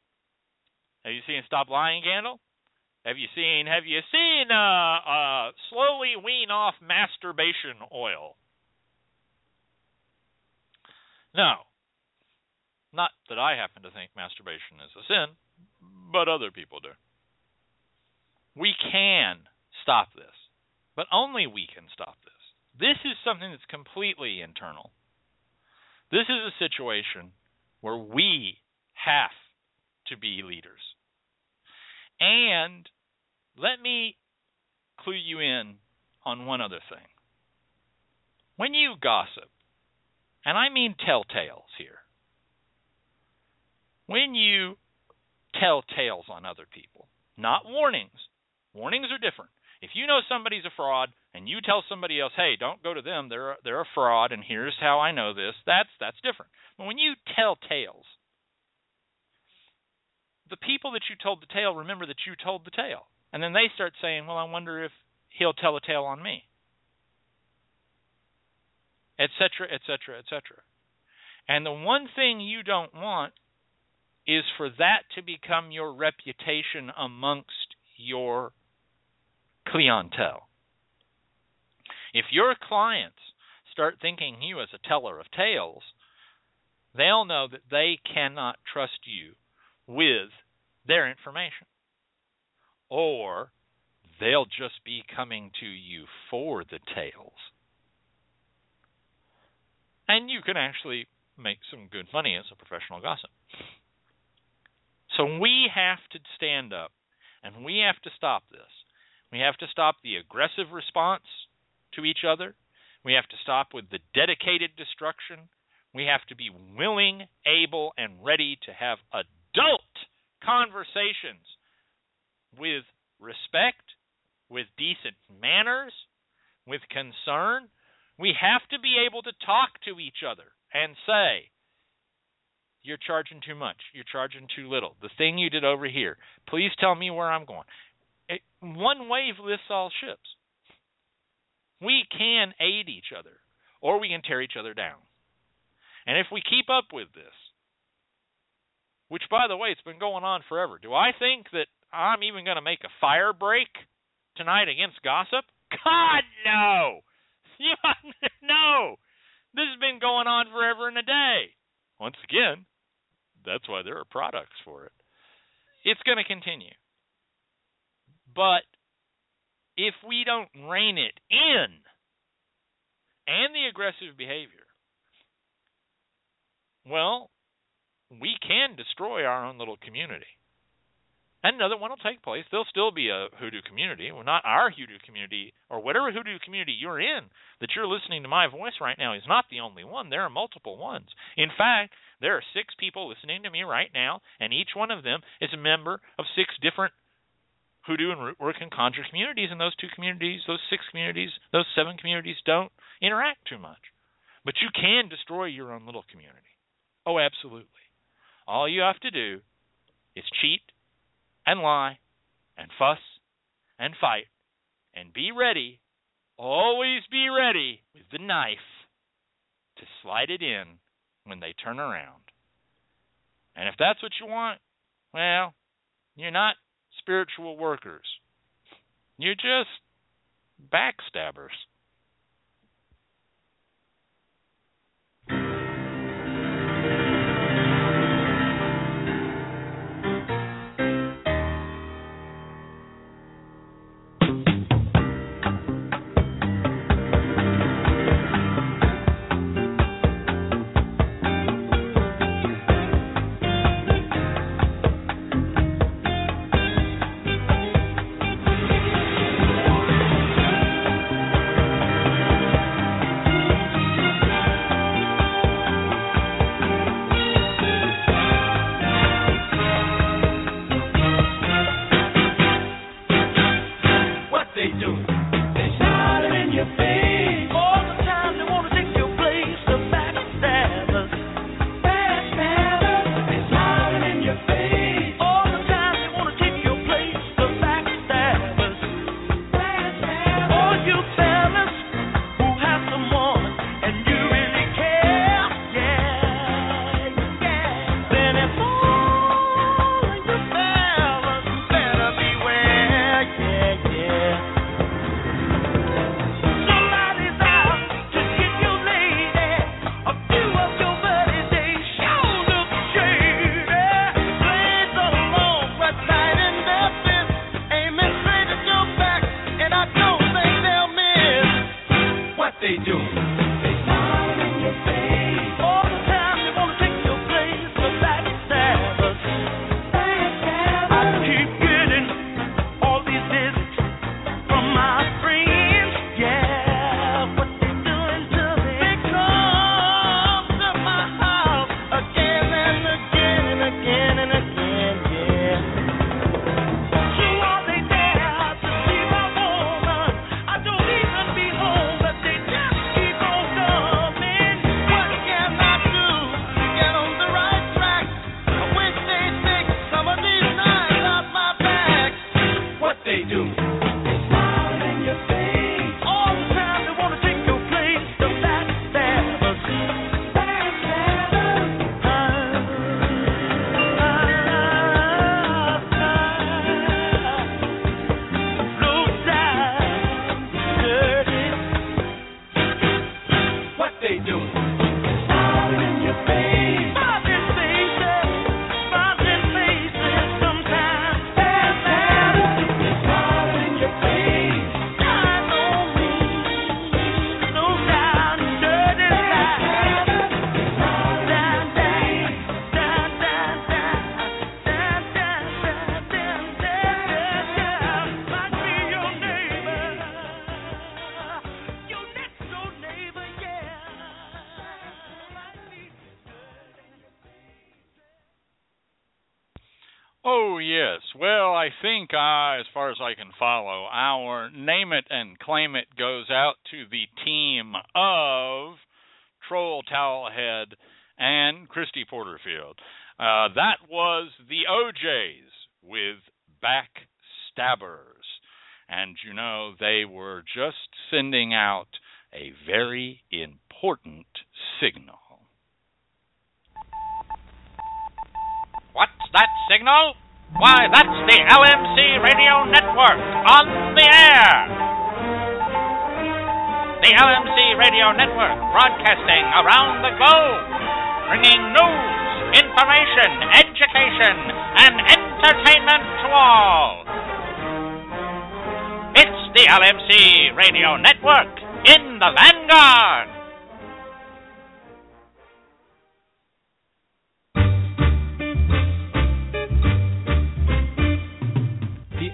C: Have you seen stop lying candle? Have you seen have you seen uh, uh, slowly wean off masturbation oil? No. Not that I happen to think masturbation is a sin, but other people do. We can stop this, but only we can stop this. This is something that's completely internal. This is a situation where we have to be leaders. And let me clue you in on one other thing. When you gossip, and I mean tell tales here, when you tell tales on other people, not warnings, warnings are different. If you know somebody's a fraud and you tell somebody else, "Hey, don't go to them. They're they're a fraud and here's how I know this." That's that's different. But when you tell tales, the people that you told the tale remember that you told the tale. And then they start saying, well, I wonder if he'll tell a tale on me. Etc., etc., etc. And the one thing you don't want is for that to become your reputation amongst your clientele. If your clients start thinking you as a teller of tales, they'll know that they cannot trust you with their information. Or they'll just be coming to you for the tales. And you can actually make some good money as a professional gossip. So we have to stand up and we have to stop this. We have to stop the aggressive response to each other. We have to stop with the dedicated destruction. We have to be willing, able, and ready to have adult conversations with respect, with decent manners, with concern. We have to be able to talk to each other and say, You're charging too much. You're charging too little. The thing you did over here, please tell me where I'm going. It, one wave lifts all ships. We can aid each other, or we can tear each other down. And if we keep up with this, which, by the way, it's been going on forever, do I think that I'm even going to make a fire break tonight against gossip? God, no! no! This has been going on forever and a day. Once again, that's why there are products for it. It's going to continue. But if we don't rein it in and the aggressive behavior, well, we can destroy our own little community. And another one will take place. There'll still be a hoodoo community. Well, not our hoodoo community, or whatever hoodoo community you're in that you're listening to my voice right now is not the only one. There are multiple ones. In fact, there are six people listening to me right now, and each one of them is a member of six different hoodoo and root work and conjure communities. And those two communities, those six communities, those seven communities don't interact too much. But you can destroy your own little community. Oh, absolutely. All you have to do is cheat and lie and fuss and fight and be ready, always be ready with the knife to slide it in when they turn around. And if that's what you want, well, you're not spiritual workers. You're just backstabbers.
B: Broadcasting around the globe, bringing news, information, education, and entertainment to all. It's the LMC Radio Network in the Vanguard.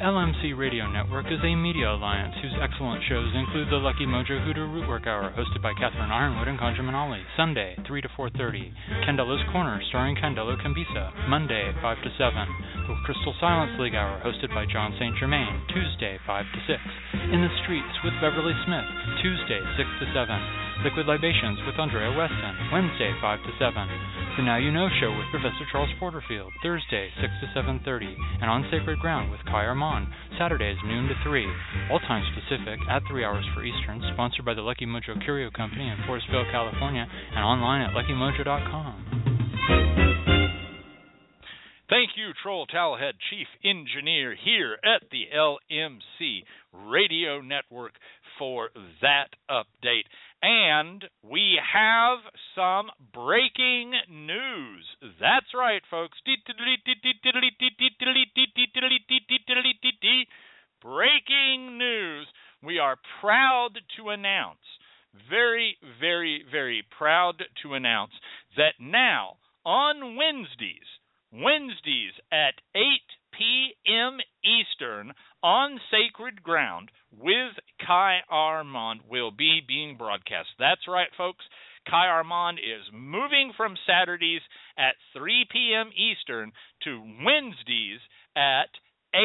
I: LMC Radio Network is a media alliance whose excellent shows include the Lucky Mojo Hoodoo Rootwork Hour, hosted by catherine yronwode and ConjureMan Ali, Sunday, 3 to 4.30, Candelo's Corner, starring Candelo Cambisa, Monday, 5 to 7, the Crystal Silence League Hour, hosted by John St. Germain, Tuesday, 5 to 6, In the Streets with Beverly Smith, Tuesday, 6 to 7, Liquid Libations with Andrea Weston, Wednesday, 5 to 7, The Now You Know Show with Professor Charles Porterfield, Thursday, 6 to 7.30, and On Sacred Ground with Kai Armand, Saturdays, noon to 3, all times Pacific, at 3 hours for Eastern, sponsored by the Lucky Mojo Curio Company in Forestville, California, and online at luckymojo.com.
C: Thank you, Troll Towelhead, Chief Engineer here at the LMC Radio Network for that update. And we have some breaking news. That's right, folks. Breaking news. We are proud to announce, very, very, very proud to announce that now on Wednesdays, Wednesdays at 8 p.m. Eastern on Sacred Ground with Kai Armand will be being broadcast. That's right, folks. Kai Armand is moving from Saturdays at 3 p.m. Eastern to Wednesdays at 8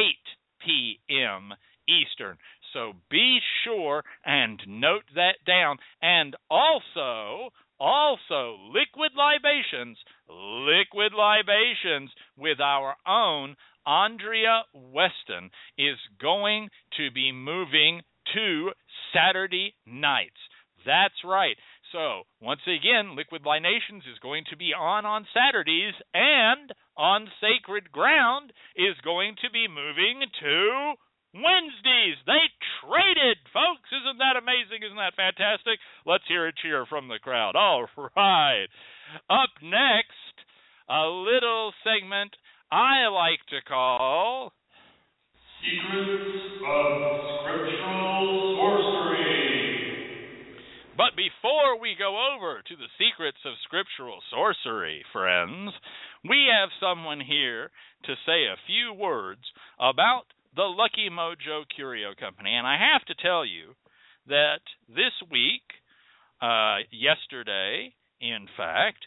C: p.m. Eastern. So be sure and note that down. And also, also, liquid libations, liquid libations with our own Andrea Weston is going to be moving to Saturday nights. That's right. So, once again, Liquid Libations is going to be on on Saturdays, and on Sacred Ground is going to be moving to Wednesdays. They traded, folks. Isn't that amazing? Isn't that fantastic? Let's hear a cheer from the crowd. All right. Up next, a little segment I like to call
J: Secrets of Scriptural Sorcery.
C: But before we go over to the secrets of scriptural sorcery, friends, we have someone here to say a few words about the Lucky Mojo Curio Company. And I have to tell you that this week, uh, yesterday, in fact,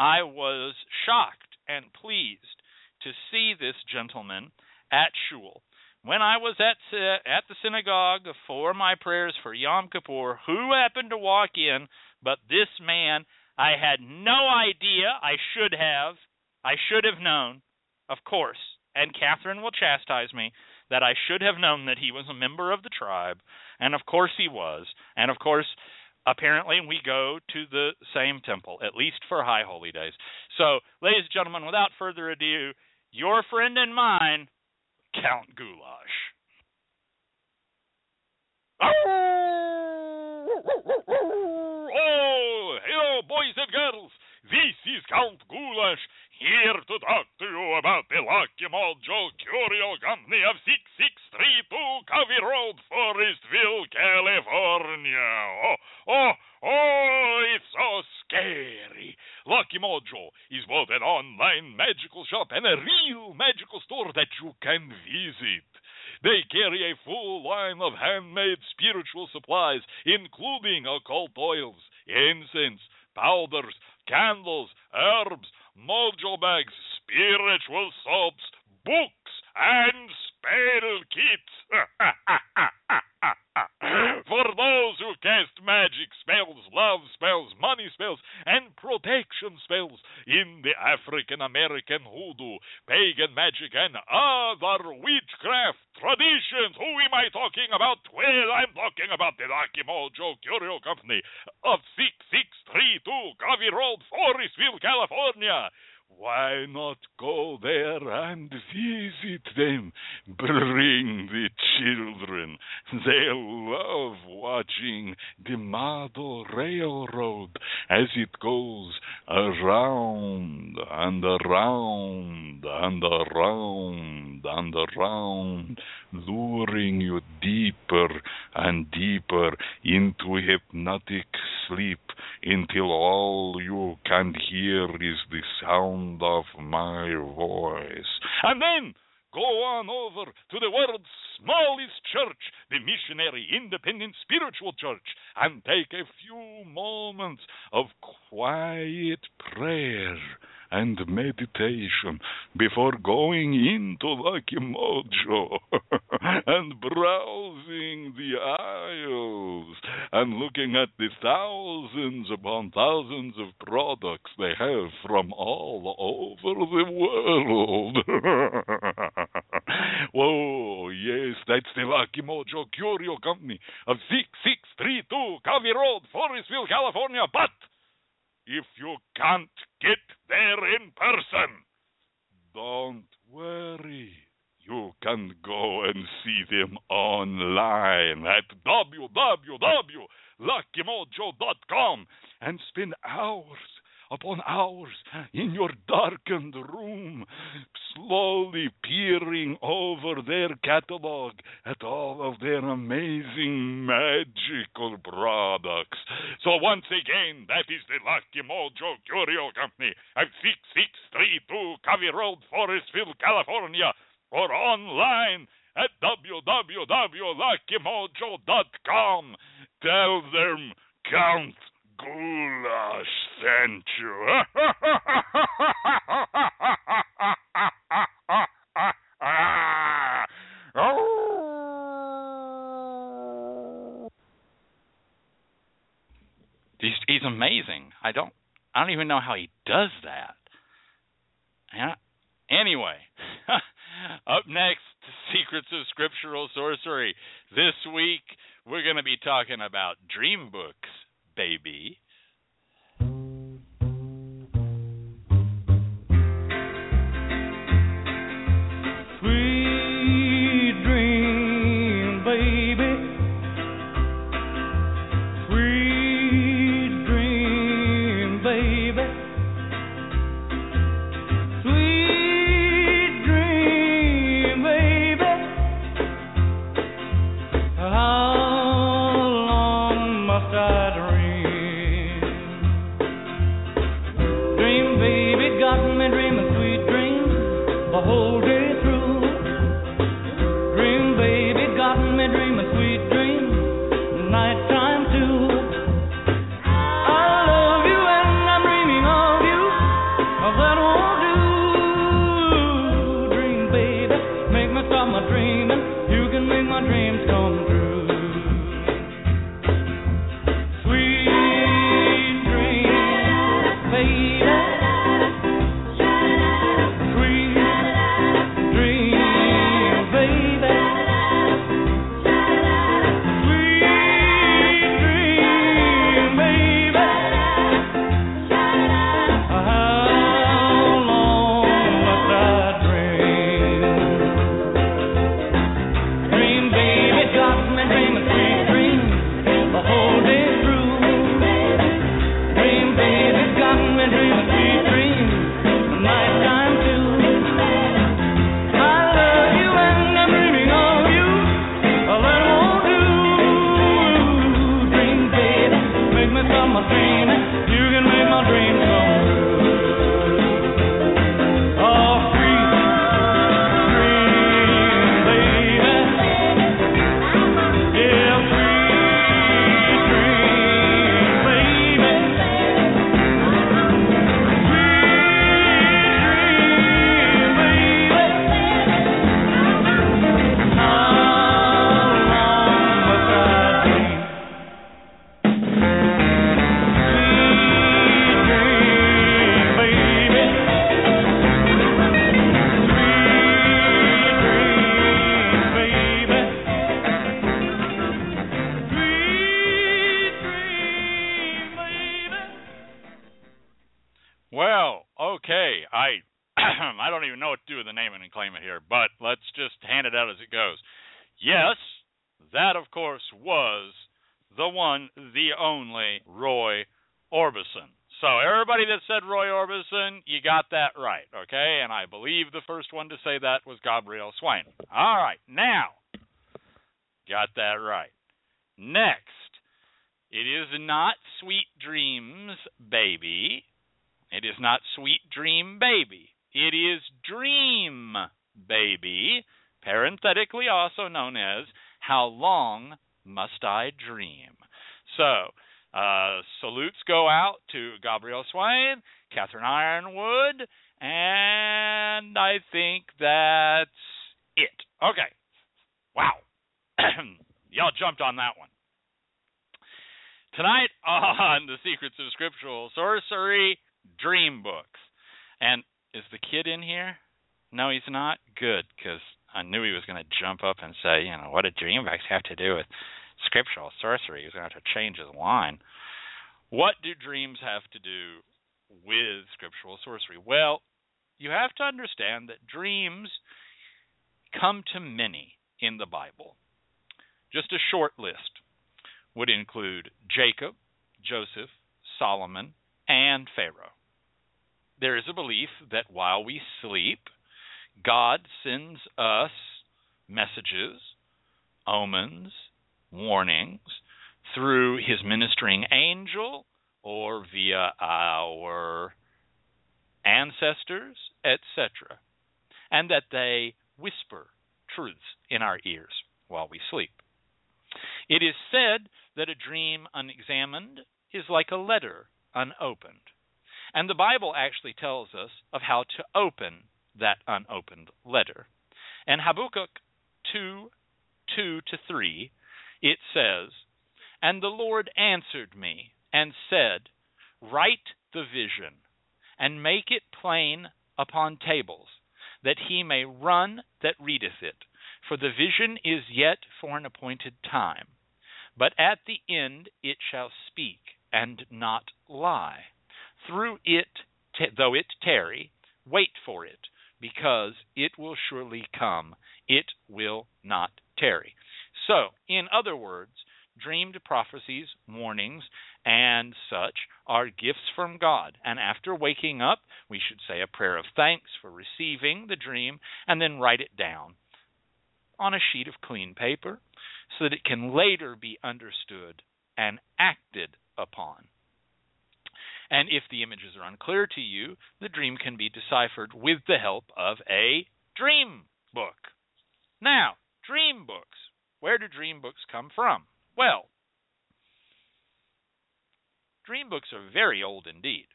C: I was shocked and pleased to see this gentleman at shul. When I was at uh, at the synagogue for my prayers for Yom Kippur, who happened to walk in but this man? I had no idea. I should have. I should have known, of course. And Catherine will chastise me that I should have known that he was a member of the tribe, and of course he was. And of course, apparently we go to the same temple, at least for high holy days. So, ladies and gentlemen, without further ado, your friend and mine, Count Goulash.
D: Oh, hello, boys and girls. This is Count Goulash here to talk to you about the Lucky Mojo Curio Company of 6632 Covey Road, Forestville, California. Oh, oh, oh, it's so scary. Lucky Mojo is both an online magical shop and a real magical store that you can visit. They carry a full line of handmade spiritual supplies, including occult oils, incense, powders, candles, herbs, mojo bags, spiritual soaps, books and spell kits. For those who cast magic spells, love spells, money spells, and protection spells in the African American hoodoo, pagan magic, and other witchcraft traditions. Who am I talking about? Well, I'm talking about the Lucky Mojo Curio Company of 6632 Covey Road, Forestville, California. Why not go there and visit them? Bring the children. They'll love watching the model railroad as it goes around and around and around and around, luring you deeper and deeper into hypnotic sleep until all you can hear is the sound of my voice. And then go on over to the world's smallest church, the Missionary Independent Spiritual Church, and take a few moments of quiet prayer and meditation before going into Lucky Mojo and browsing the aisles and looking at the thousands upon thousands of products they have from all over the world. Whoa, oh, yes, that's the Lucky Mojo Curio Company of 6632 Covey Road, Forestville, California. But if you can't get there in person, don't worry. You can go and see them online at www.luckymojo.com and spend hours upon hours in your darkened room, slowly peering over their catalog at all of their amazing magical products. So once again, that is the Lucky Mojo Curio Company at 6632 Covey Road, Forestville, California, or online at www.luckymojo.com. Tell them Count Goulash sent you.
K: He's, he's amazing. I don't I don't even know how he does that. Yeah. Anyway, up next, Secrets of Scriptural Sorcery. This week we're going to be talking about dream books, baby.
C: One to say that was Gabrielle Swain. All right, now got that right. Next, it is not Sweet Dreams Baby. It is not Sweet Dream Baby. It is Dream Baby, parenthetically also known as How Long Must I Dream? So, uh, salutes go out to Gabrielle Swain, catherine yronwode, and I think that's it. Okay. Wow. Y'all jumped on that one. Tonight on The Secrets of Scriptural Sorcery, Dream Books. And is the kid in here? No, he's not. Good, because I knew he was going to jump up and say, you know, what do dream books have to do with scriptural sorcery? He was going to have to change his line. What do dreams have to do with scriptural sorcery? Well, you have to understand that dreams come to many in the Bible. Just a short list would include Jacob, Joseph, Solomon, and Pharaoh. There is a belief that while we sleep, God sends us messages, omens, warnings through his ministering angel or via our ancestors, etc., and that they whisper truths in our ears while we sleep. It is said that a dream unexamined is like a letter unopened. And the Bible actually tells us of how to open that unopened letter. In Habakkuk 2 2 to 3, it says, And the Lord answered me and said, Write the vision and make it plain upon tables, that he may run that readeth it. For the vision is yet for an appointed time, but at the end it shall speak and not lie. Through it, though it tarry, wait for it, because it will surely come. It will not tarry. So, in other words, dreamed prophecies, warnings, and such are gifts from God. And after waking up, we should say a prayer of thanks for receiving the dream and then write it down on a sheet of clean paper so that it can later be understood and acted upon. And if the images are unclear to you, the dream can be deciphered with the help of a dream book. Now, dream books. Where do dream books come from? Well, dream books are very old indeed.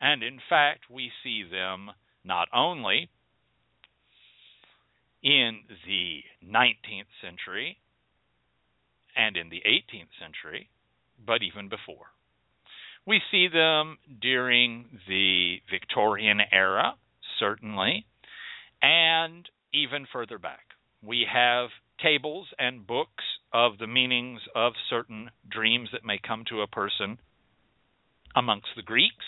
C: And in fact, we see them not only in the 19th century and in the 18th century, but even before. We see them during the Victorian era, certainly, and even further back. We have tables and books of the meanings of certain dreams that may come to a person amongst the Greeks.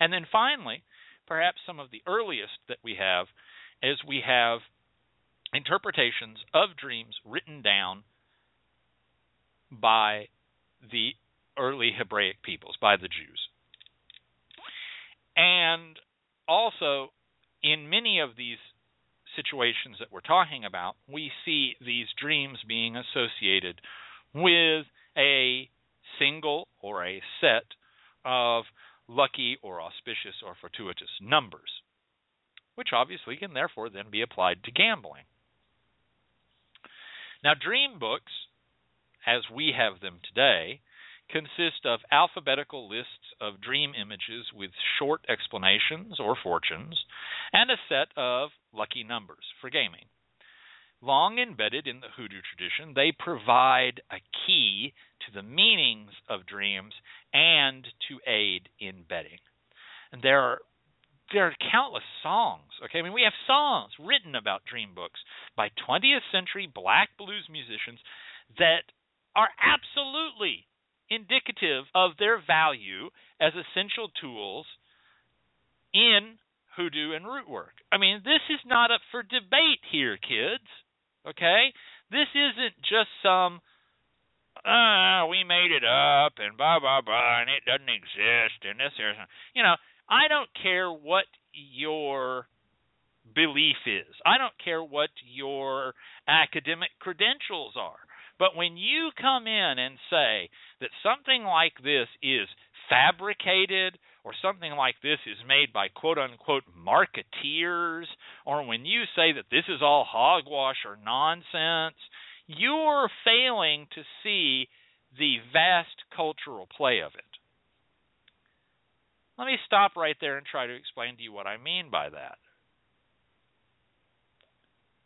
C: And then finally, perhaps some of the earliest that we have is we have interpretations of dreams written down by the early Hebraic peoples, by the Jews. And also, in many of these situations that we're talking about, we see these dreams being associated with a single or a set of lucky or auspicious or fortuitous numbers, which obviously can therefore then be applied to gambling. Now, dream books, as we have them today, consist of alphabetical lists of dream images with short explanations or fortunes and a set of lucky numbers for gaming. Long embedded in the hoodoo tradition, they provide a key to the meanings of dreams and to aid in betting. And there are there are countless songs. Okay, I mean we have songs written about dream books by 20th century black blues musicians that are absolutely indicative of their value as essential tools in hoodoo and root work. I mean, this is not up for debate here, kids. Okay? This isn't just some uh, we made it up and blah blah blah and it doesn't exist and this or you know, I don't care what your belief is. I don't care what your academic credentials are. But when you come in and say that something like this is fabricated or something like this is made by quote unquote marketeers, or when you say that this is all hogwash or nonsense, you're failing to see the vast cultural play of it. Let me stop right there and try to explain to you what I mean by that.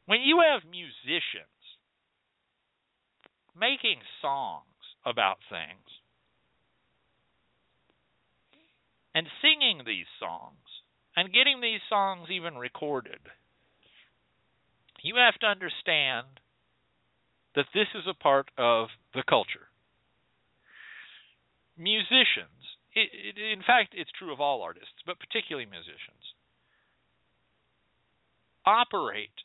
C: When you have musicians making songs about things and singing these songs and getting these songs even recorded, you have to understand that this is a part of the culture. Musicians, it, it, in fact, it's true of all artists, but particularly musicians, operate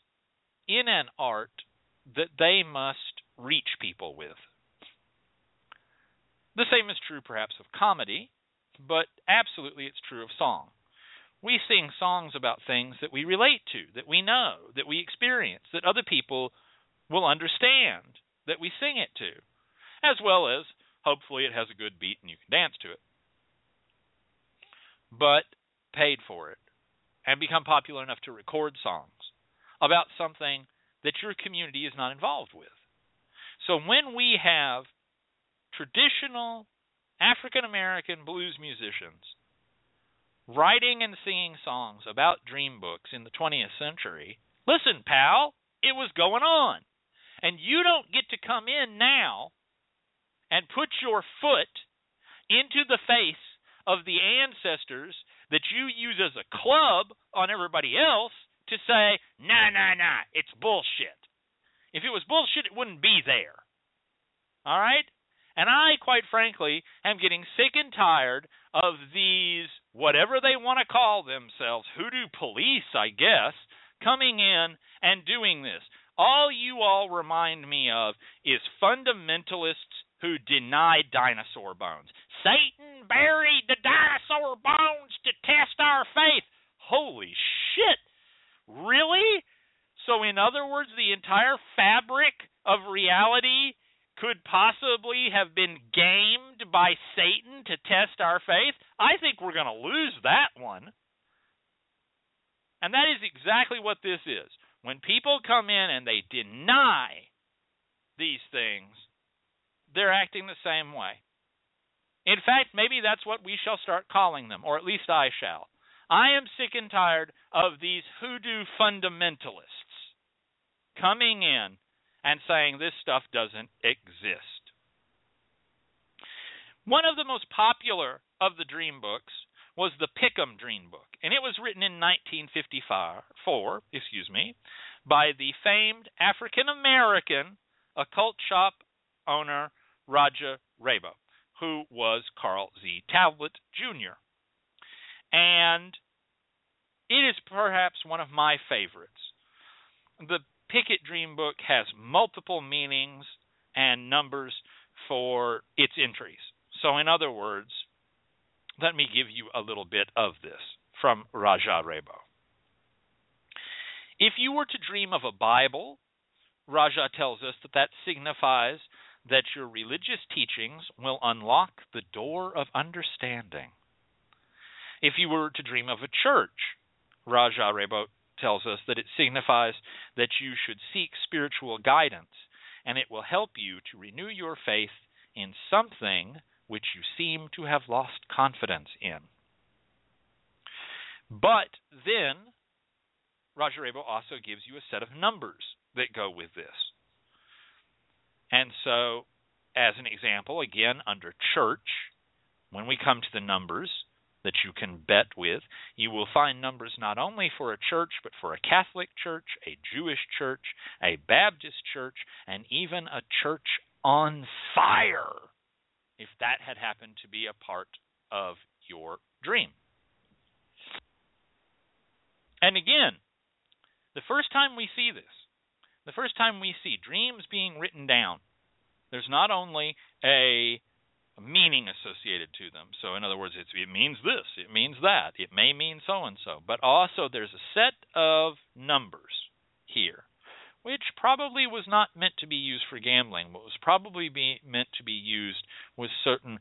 C: in an art that they must reach people with. The same is true, perhaps, of comedy, but absolutely it's true of song. We sing songs about things that we relate to, that we know, that we experience, that other people will understand that we sing it to, as well as hopefully it has a good beat and you can dance to it. But paid for it and become popular enough to record songs about something that your community is not involved with. So when we have traditional African American blues musicians writing and singing songs about dream books in the 20th century, listen, pal, it was going on. And you don't get to come in now and put your foot into the face of the ancestors that you use as a club on everybody else to say, nah, nah, nah, it's bullshit. If it was bullshit, it wouldn't be there. All right? And I, quite frankly, am getting sick and tired of these, whatever they want to call themselves, hoodoo police, I guess, coming in and doing this. All you all remind me of is fundamentalists who deny dinosaur bones. Satan buried the dinosaur bones to test our faith. Holy shit! Really? So, in other words, the entire fabric of reality could possibly have been gamed by Satan to test our faith? I think we're going to lose that one. And that is exactly what this is. When people come in and they deny these things, they're acting the same way. In fact, maybe that's what we shall start calling them, or at least I shall. I am sick and tired of these hoodoo fundamentalists coming in and saying this stuff doesn't exist. One of the most popular of the dream books was the Pick'em Dream Book, and it was written in 1954, excuse me, by the famed African American occult shop owner Raja Rabo, who was Carl Z. Talbot Jr. And it is perhaps one of my favorites. The Pick'em Dream Book has multiple meanings and numbers for its entries. So, in other words, let me give you a little bit of this from Raja Rabo. If you were to dream of a Bible, Raja tells us that that signifies that your religious teachings will unlock the door of understanding. If you were to dream of a church, Raja Rabo tells us that it signifies that you should seek spiritual guidance, and it will help you to renew your faith in something which you seem to have lost confidence in. But then, Raja Rabo also gives you a set of numbers that go with this. And so, as an example, again, under church, when we come to the numbers, that you can bet with. You will find numbers not only for a church, but for a Catholic church, a Jewish church, a Baptist church, and even a church on fire, if that had happened to be a part of your dream. And again, the first time we see this, the first time we see dreams being written down, there's not only a meaning associated to them. So, in other words, it means this, it means that, it may mean so and so, but also there's a set of numbers here, which probably was not meant to be used for gambling, but was probably be, meant to be used with certain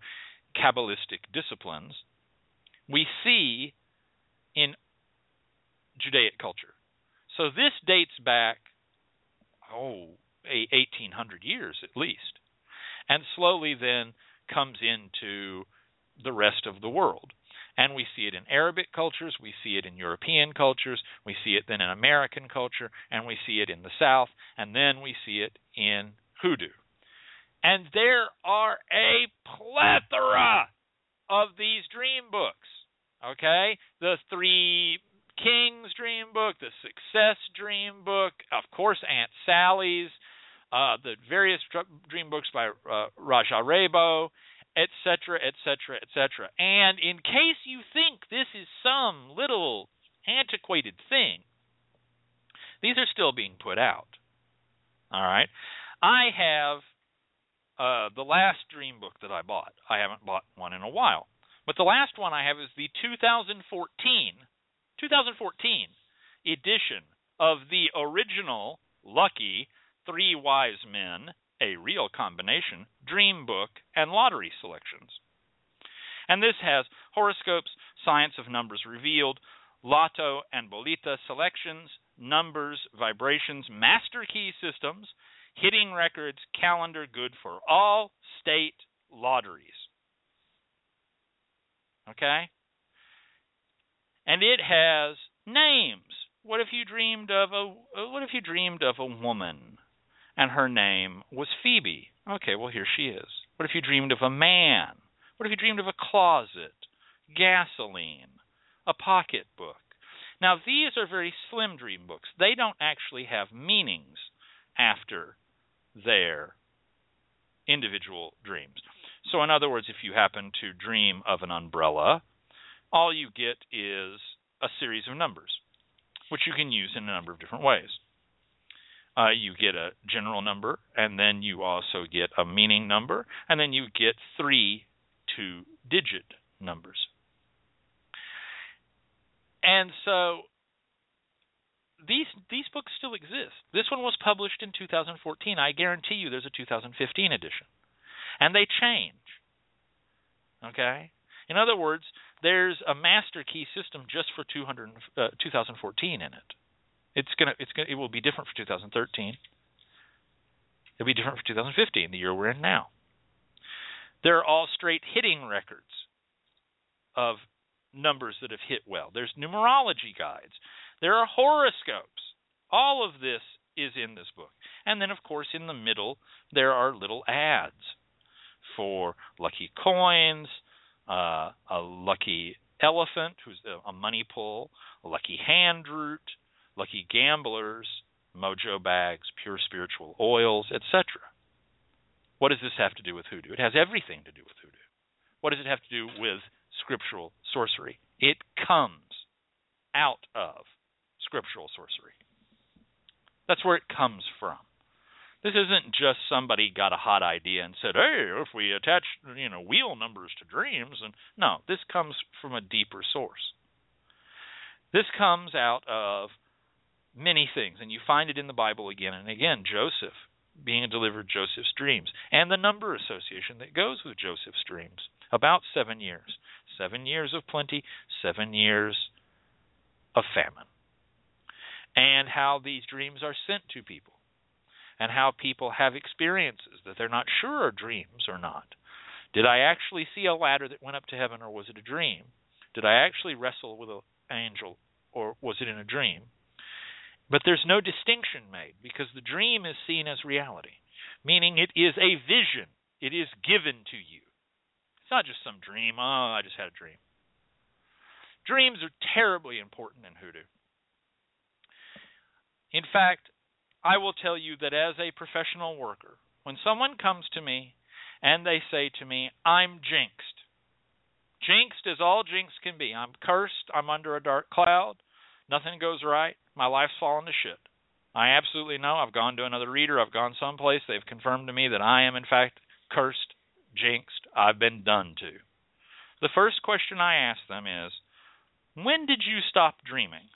C: Kabbalistic disciplines. We see in Judaic culture. So this dates back, oh, 1800 years at least, and slowly then comes into the rest of the world. And we see it in Arabic cultures, we see it in European cultures, we see it then in American culture, and we see it in the South, and then we see it in hoodoo. And there are a plethora of these dream books. Okay? The three King's Dream Book, the Success Dream Book, of course, Aunt Sally's, uh, the various dream books by uh, Raja Rabo, etc., etc., etc. And in case you think this is some little antiquated thing, these are still being put out. All right. I have uh, the last dream book that I bought. I haven't bought one in a while. But the last one I have is the 2014 2014 edition of the original Lucky Three Wise Men, a real combination, dream book, and lottery selections. And this has horoscopes, science of numbers revealed, lotto and bolita selections, numbers, vibrations, master key systems, hitting records, calendar good for all state lotteries. Okay? and it has names. What if you dreamed of a what if you dreamed of a woman and her name was Phoebe? Okay, well here she is. What if you dreamed of a man? What if you dreamed of a closet, gasoline, a pocketbook? Now these are very slim dream books. They don't actually have meanings after their individual dreams. So in other words, if you happen to dream of an umbrella, all you get is a series of numbers, which you can use in a number of different ways. Uh, you get a general number, and then you also get a meaning number, and then you get three two digit numbers. And so these these books still exist. This one was published in 2014. I guarantee you there's a 2015 edition. And they change. Okay? In other words, there's a master key system just for 200, uh, 2014 in it. It's gonna, it's gonna, it will be different for 2013. It'll be different for 2015, the year we're in now. There are all straight hitting records of numbers that have hit well. There's numerology guides. There are horoscopes. All of this is in this book. And then, of course, in the middle, there are little ads for lucky coins, uh, a lucky elephant, who's a money pull, a lucky hand root, lucky gamblers, mojo bags, pure spiritual oils, etc. What does this have to do with hoodoo? It has everything to do with hoodoo. What does it have to do with scriptural sorcery? It comes out of scriptural sorcery. That's where it comes from. This isn't just somebody got a hot idea and said, "Hey, if we attach, you know, wheel numbers to dreams," and no, this comes from a deeper source. This comes out of many things, and you find it in the Bible again and again. Joseph being delivered Joseph's dreams, and the number association that goes with Joseph's dreams. About seven years. Seven years of plenty, seven years of famine. And how these dreams are sent to people and how people have experiences that they're not sure are dreams or not. Did I actually see a ladder that went up to heaven, or was it a dream? Did I actually wrestle with an angel, or was it in a dream? But there's no distinction made because the dream is seen as reality, meaning it is a vision. It is given to you. It's not just some dream. Oh, I just had a dream. Dreams are terribly important in hoodoo. In fact, I will tell you that as a professional worker, when someone comes to me and they say to me, I'm jinxed, jinxed as all jinx can be, I'm cursed, I'm under a dark cloud, nothing goes right, my life's fallen to shit. I absolutely know. I've gone to another reader. I've gone someplace. They've confirmed to me that I am, in fact, cursed, jinxed. I've been done to. The first question I ask them is When did you stop dreaming?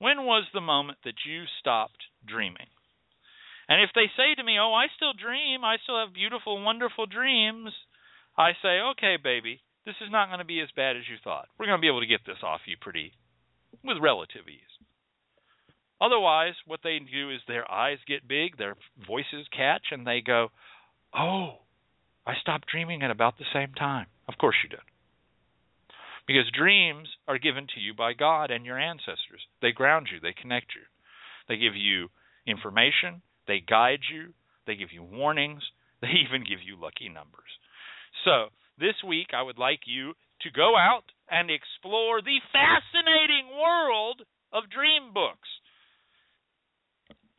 C: When was the moment that you stopped dreaming? And if they say to me, Oh, I still dream, I still have beautiful, wonderful dreams, I say, Okay, baby, this is not going to be as bad as you thought. We're going to be able to get this off you pretty with relative ease. Otherwise, what they do is their eyes get big, their voices catch, and they go, Oh, I stopped dreaming at about the same time. Of course you did. Because dreams are given to you by God and your ancestors. They ground you, they connect you. They give you information, they guide you, they give you warnings, they even give you lucky numbers. So, this week I would like you to go out and explore the fascinating world of dream books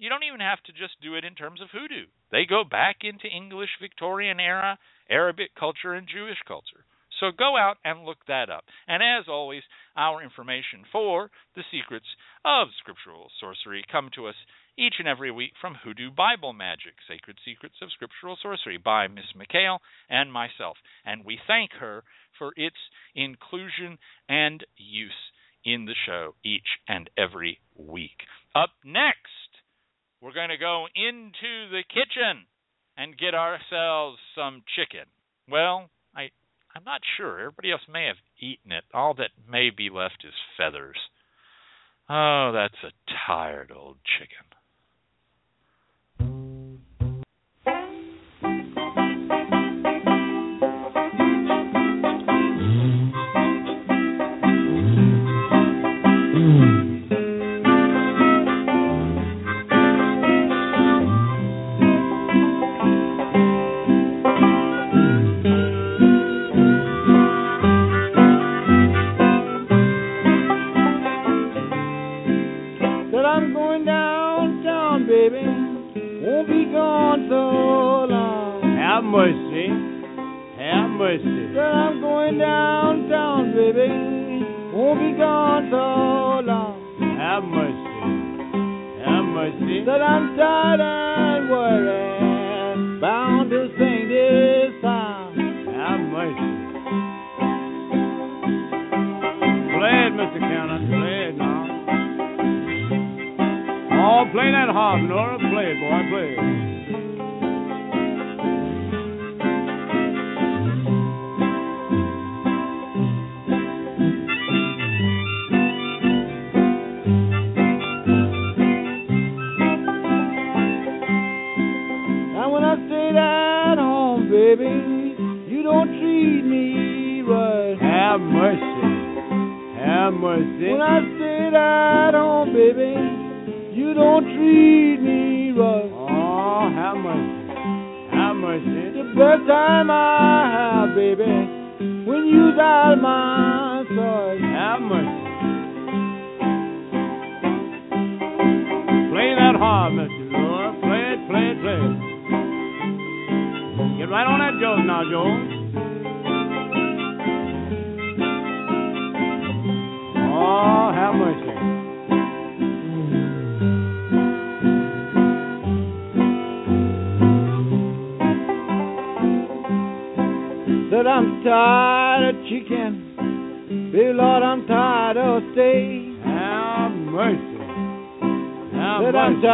C: you don't even have to just do it in terms of hoodoo. They go back into English Victorian era, Arabic culture, and Jewish culture. So go out and look that up. And as always, our information for the secrets of scriptural sorcery come to us each and every week from Hoodoo Bible Magic, Sacred Secrets of Scriptural Sorcery by Miss Michaele and myself. And we thank her for its inclusion and use in the show each and every week. Up next, we're going to go into the kitchen and get ourselves some chicken. Well, I I'm not sure. Everybody else may have eaten it. All that may be left is feathers. Oh, that's a tired old chicken.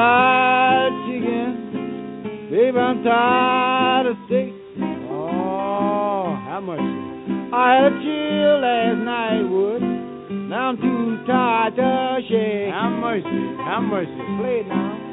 L: Tired chicken. Baby, I'm tired of steak.
M: Oh, have mercy.
L: I had a chill last night, Wood. Now I'm too tired to shake.
M: Have mercy. Have mercy.
L: Play it now.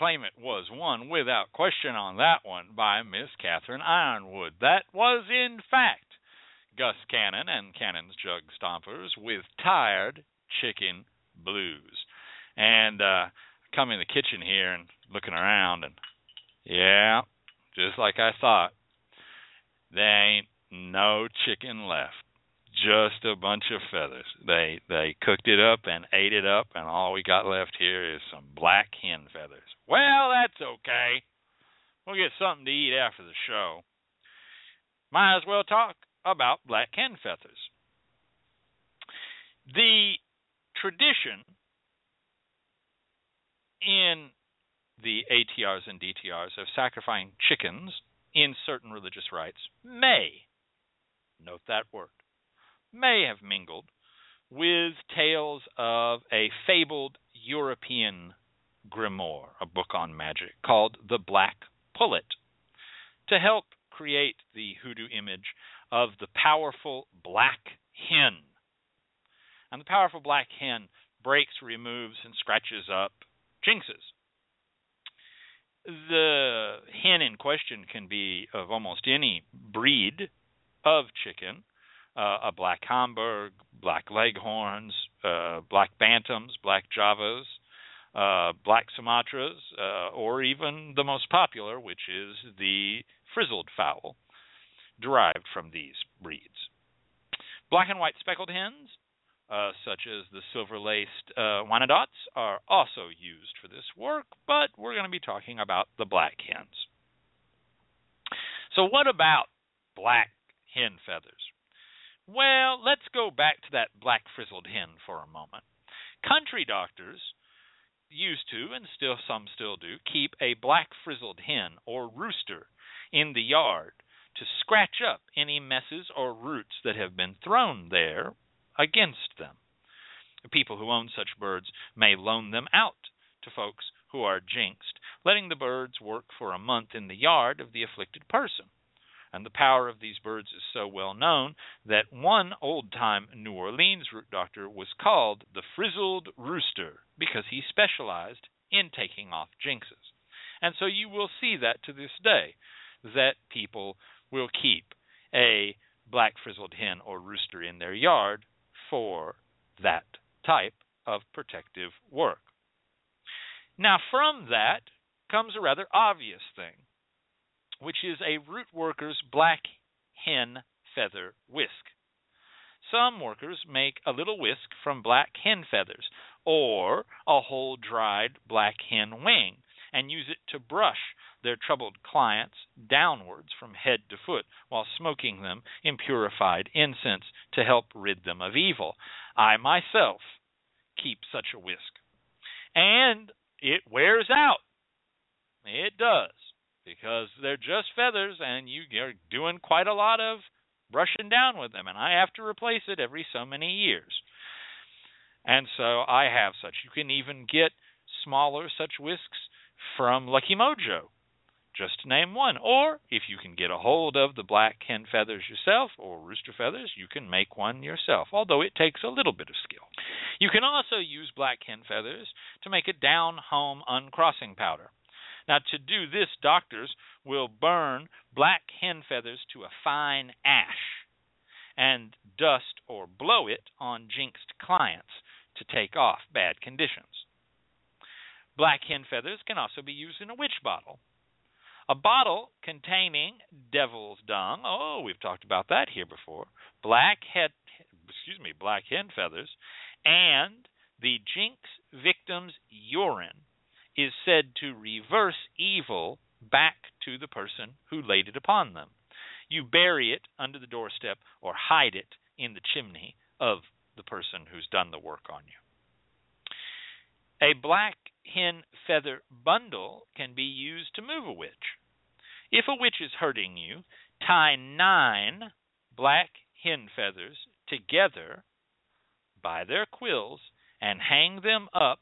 C: Name it and claim it was won without question on that one by Miss catherine yronwode. That was, in fact, Gus Cannon and Cannon's Jug Stompers with Tired Chicken Blues. And uh come in the kitchen here and looking around and yeah, just like I thought. There ain't no chicken left. Just a bunch of feathers. They they cooked it up and ate it up and all we got left here is some black hen feathers. Well, that's okay. We'll get something to eat after the show. Might as well talk about black hen feathers. The tradition in the ATRs and DTRs of sacrificing chickens in certain religious rites may, note that word, may have mingled with tales of a fabled European grimoire, a book on magic, called The Black Pullet, to help create the hoodoo image of the powerful black hen. And the powerful black hen breaks, removes, and scratches up jinxes. The hen in question can be of almost any breed of chicken uh, a black Hamburg, black Leghorns, uh, black Bantams, black Javas, uh, black Sumatras, uh, or even the most popular, which is the frizzled fowl, derived from these breeds. Black and white speckled hens uh, such as the silver laced uh, Wyandottes, are also used for this work, but we're going to be talking about the black hens. So, what about black hen feathers? Well, let's go back to that black frizzled hen for a moment. Country doctors used to, and still some still do, keep a black frizzled hen or rooster in the yard to scratch up any messes or roots that have been thrown there against them. People who own such birds may loan them out to folks who are jinxed, letting the birds work for a month in the yard of the afflicted person. And the power of these birds is so well known that one old time New Orleans root doctor was called the Frizzled Rooster because he specialized in taking off jinxes. And so you will see that to this day, that people will keep a black frizzled hen or rooster in their yard for that type of protective work. Now, from that comes a rather obvious thing, which is a root worker's black hen feather whisk. Some workers make a little whisk from black hen feathers or a whole dried black hen wing and use it to brush their troubled clients downwards from head to foot while smoking them in purified incense to help rid them of evil. I myself keep such a whisk. And it wears out. It does. Because they're just feathers and you're doing quite a lot of brushing down with them. And I have to replace it every so many years. And so I have such. You can even get smaller such whisks from Lucky Mojo just to name one. Or if you can get a hold of the black hen feathers yourself or rooster feathers, you can make one yourself, although it takes a little bit of skill. You can also use black hen feathers to make a down home uncrossing powder. Now, to do this, doctors will burn black hen feathers to a fine ash and dust or blow it on jinxed clients to take off bad conditions. Black hen feathers can also be used in a witch bottle a bottle containing devil's dung. Oh, we've talked about that here before. Black head, excuse me, black hen feathers, and the jinx victim's urine is said to reverse evil back to the person who laid it upon them. You bury it under the doorstep or hide it in the chimney of the person who's done the work on you. A black hen feather bundle can be used to move a witch. If a witch is hurting you, tie nine black hen feathers together by their quills and hang them up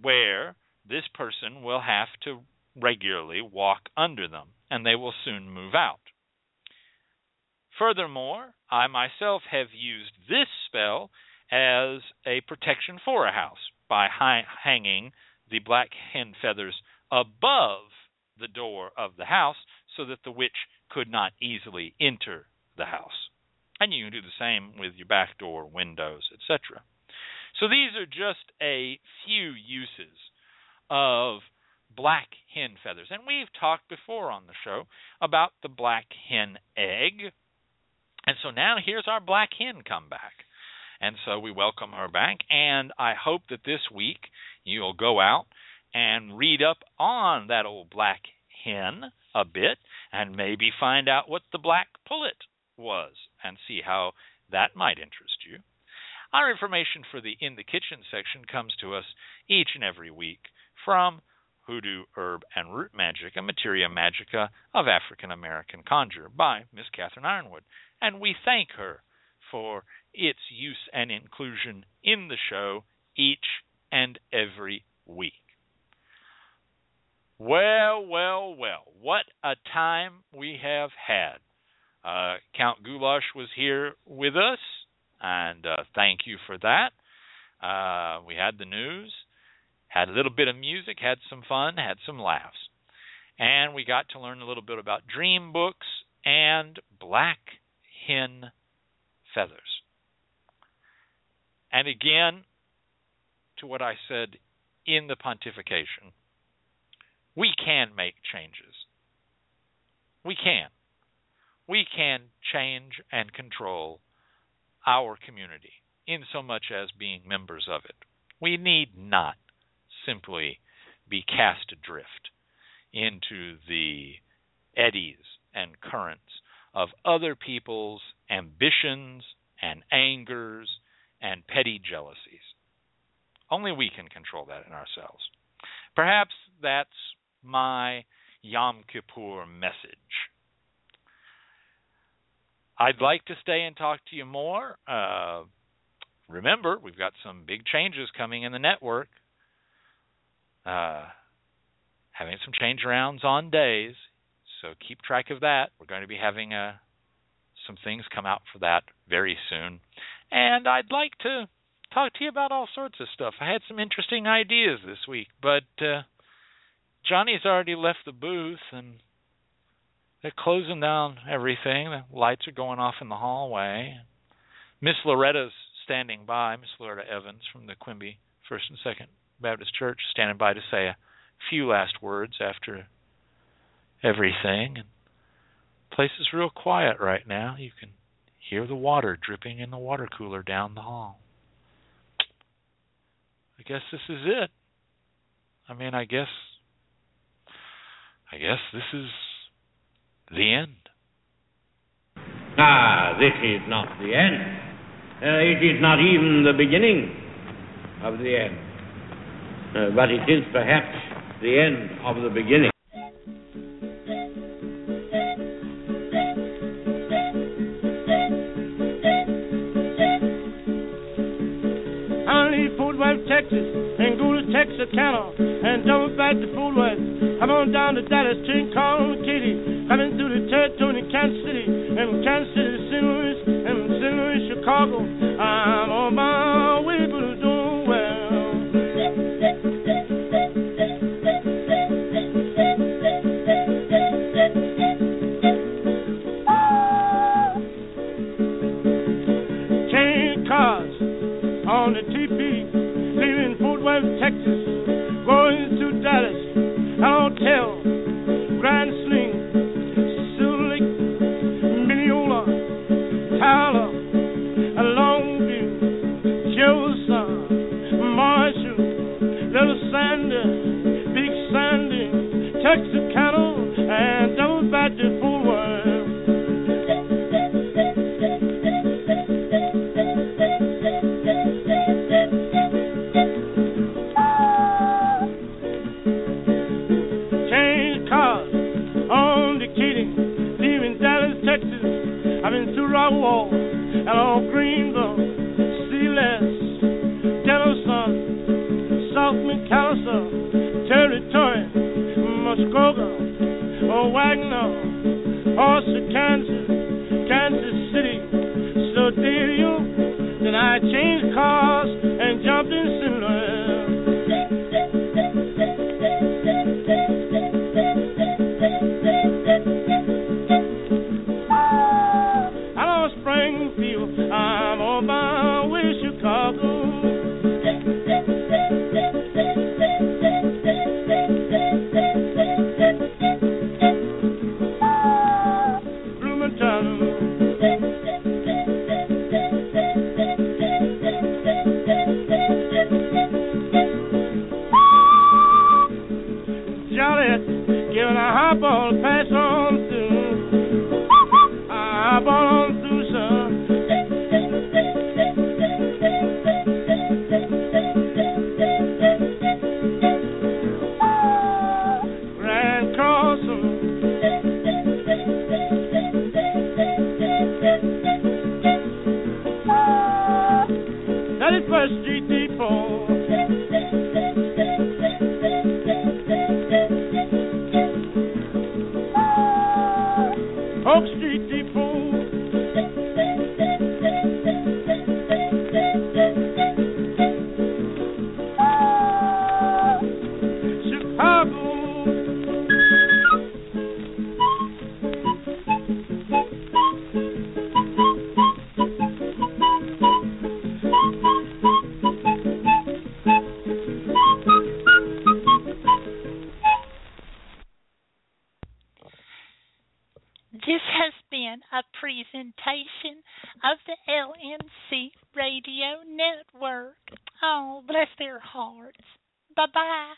C: where this person will have to regularly walk under them, and they will soon move out. Furthermore, I myself have used this spell as a protection for a house by hi- hanging the black hen feathers above the door of the house so that the witch could not easily enter the house. And you can do the same with your back door, windows, etc. So these are just a few uses of black hen feathers. And we've talked before on the show about the black hen egg. And so now here's our black hen come back. And so we welcome her back. And I hope that this week you'll go out and read up on that old black hen a bit and maybe find out what the black pullet was and see how that might interest you. Our information for the In the Kitchen section comes to us each and every week from Hoodoo, Herb, and Root Magic, a materia magica of African American conjure by Miss catherine yronwode. And we thank her for its use and inclusion in the show each and every week. Well, well, well, what a time we have had. Uh, Count Goulash was here with us, and uh, thank you for that. Uh, we had the news, had a little bit of music, had some fun, had some laughs. And we got to learn a little bit about dream books and black hen feathers. And again, to what I said in the pontification, we can make changes. We can. We can change and control our community in so much as being members of it. We need not simply be cast adrift into the eddies and currents of other people's ambitions and angers and petty jealousies. Only we can control that in ourselves. Perhaps that's my Yom Kippur message. I'd like to stay and talk to you more. Uh, remember, we've got some big changes coming in the network. Uh, having some change arounds on days, so keep track of that. We're going to be having uh, some things come out for that very soon. And I'd like to talk to you about all sorts of stuff. I had some interesting ideas this week, but uh, Johnny's already left the booth and they're closing down everything. The lights are going off in the hallway. Miss Loretta's standing by, Miss Loretta Evans from the Quimby First and Second Baptist Church, standing by to say a few last words after everything. And the place is real quiet right now. You can hear the water dripping in the water cooler down the hall. I guess this is it. I mean, I guess I guess this is the end.
M: Ah, this is not the end. Uh, it is not even the beginning of the end. Uh, but it is perhaps the end of the beginning.
N: Texas, and go to Texas Texarkana, and double back to Fort Worth. I'm on down to Dallas, train calling Katy, coming through the territory in Kansas City, and Kansas City St. Louis, and St. Louis, Chicago.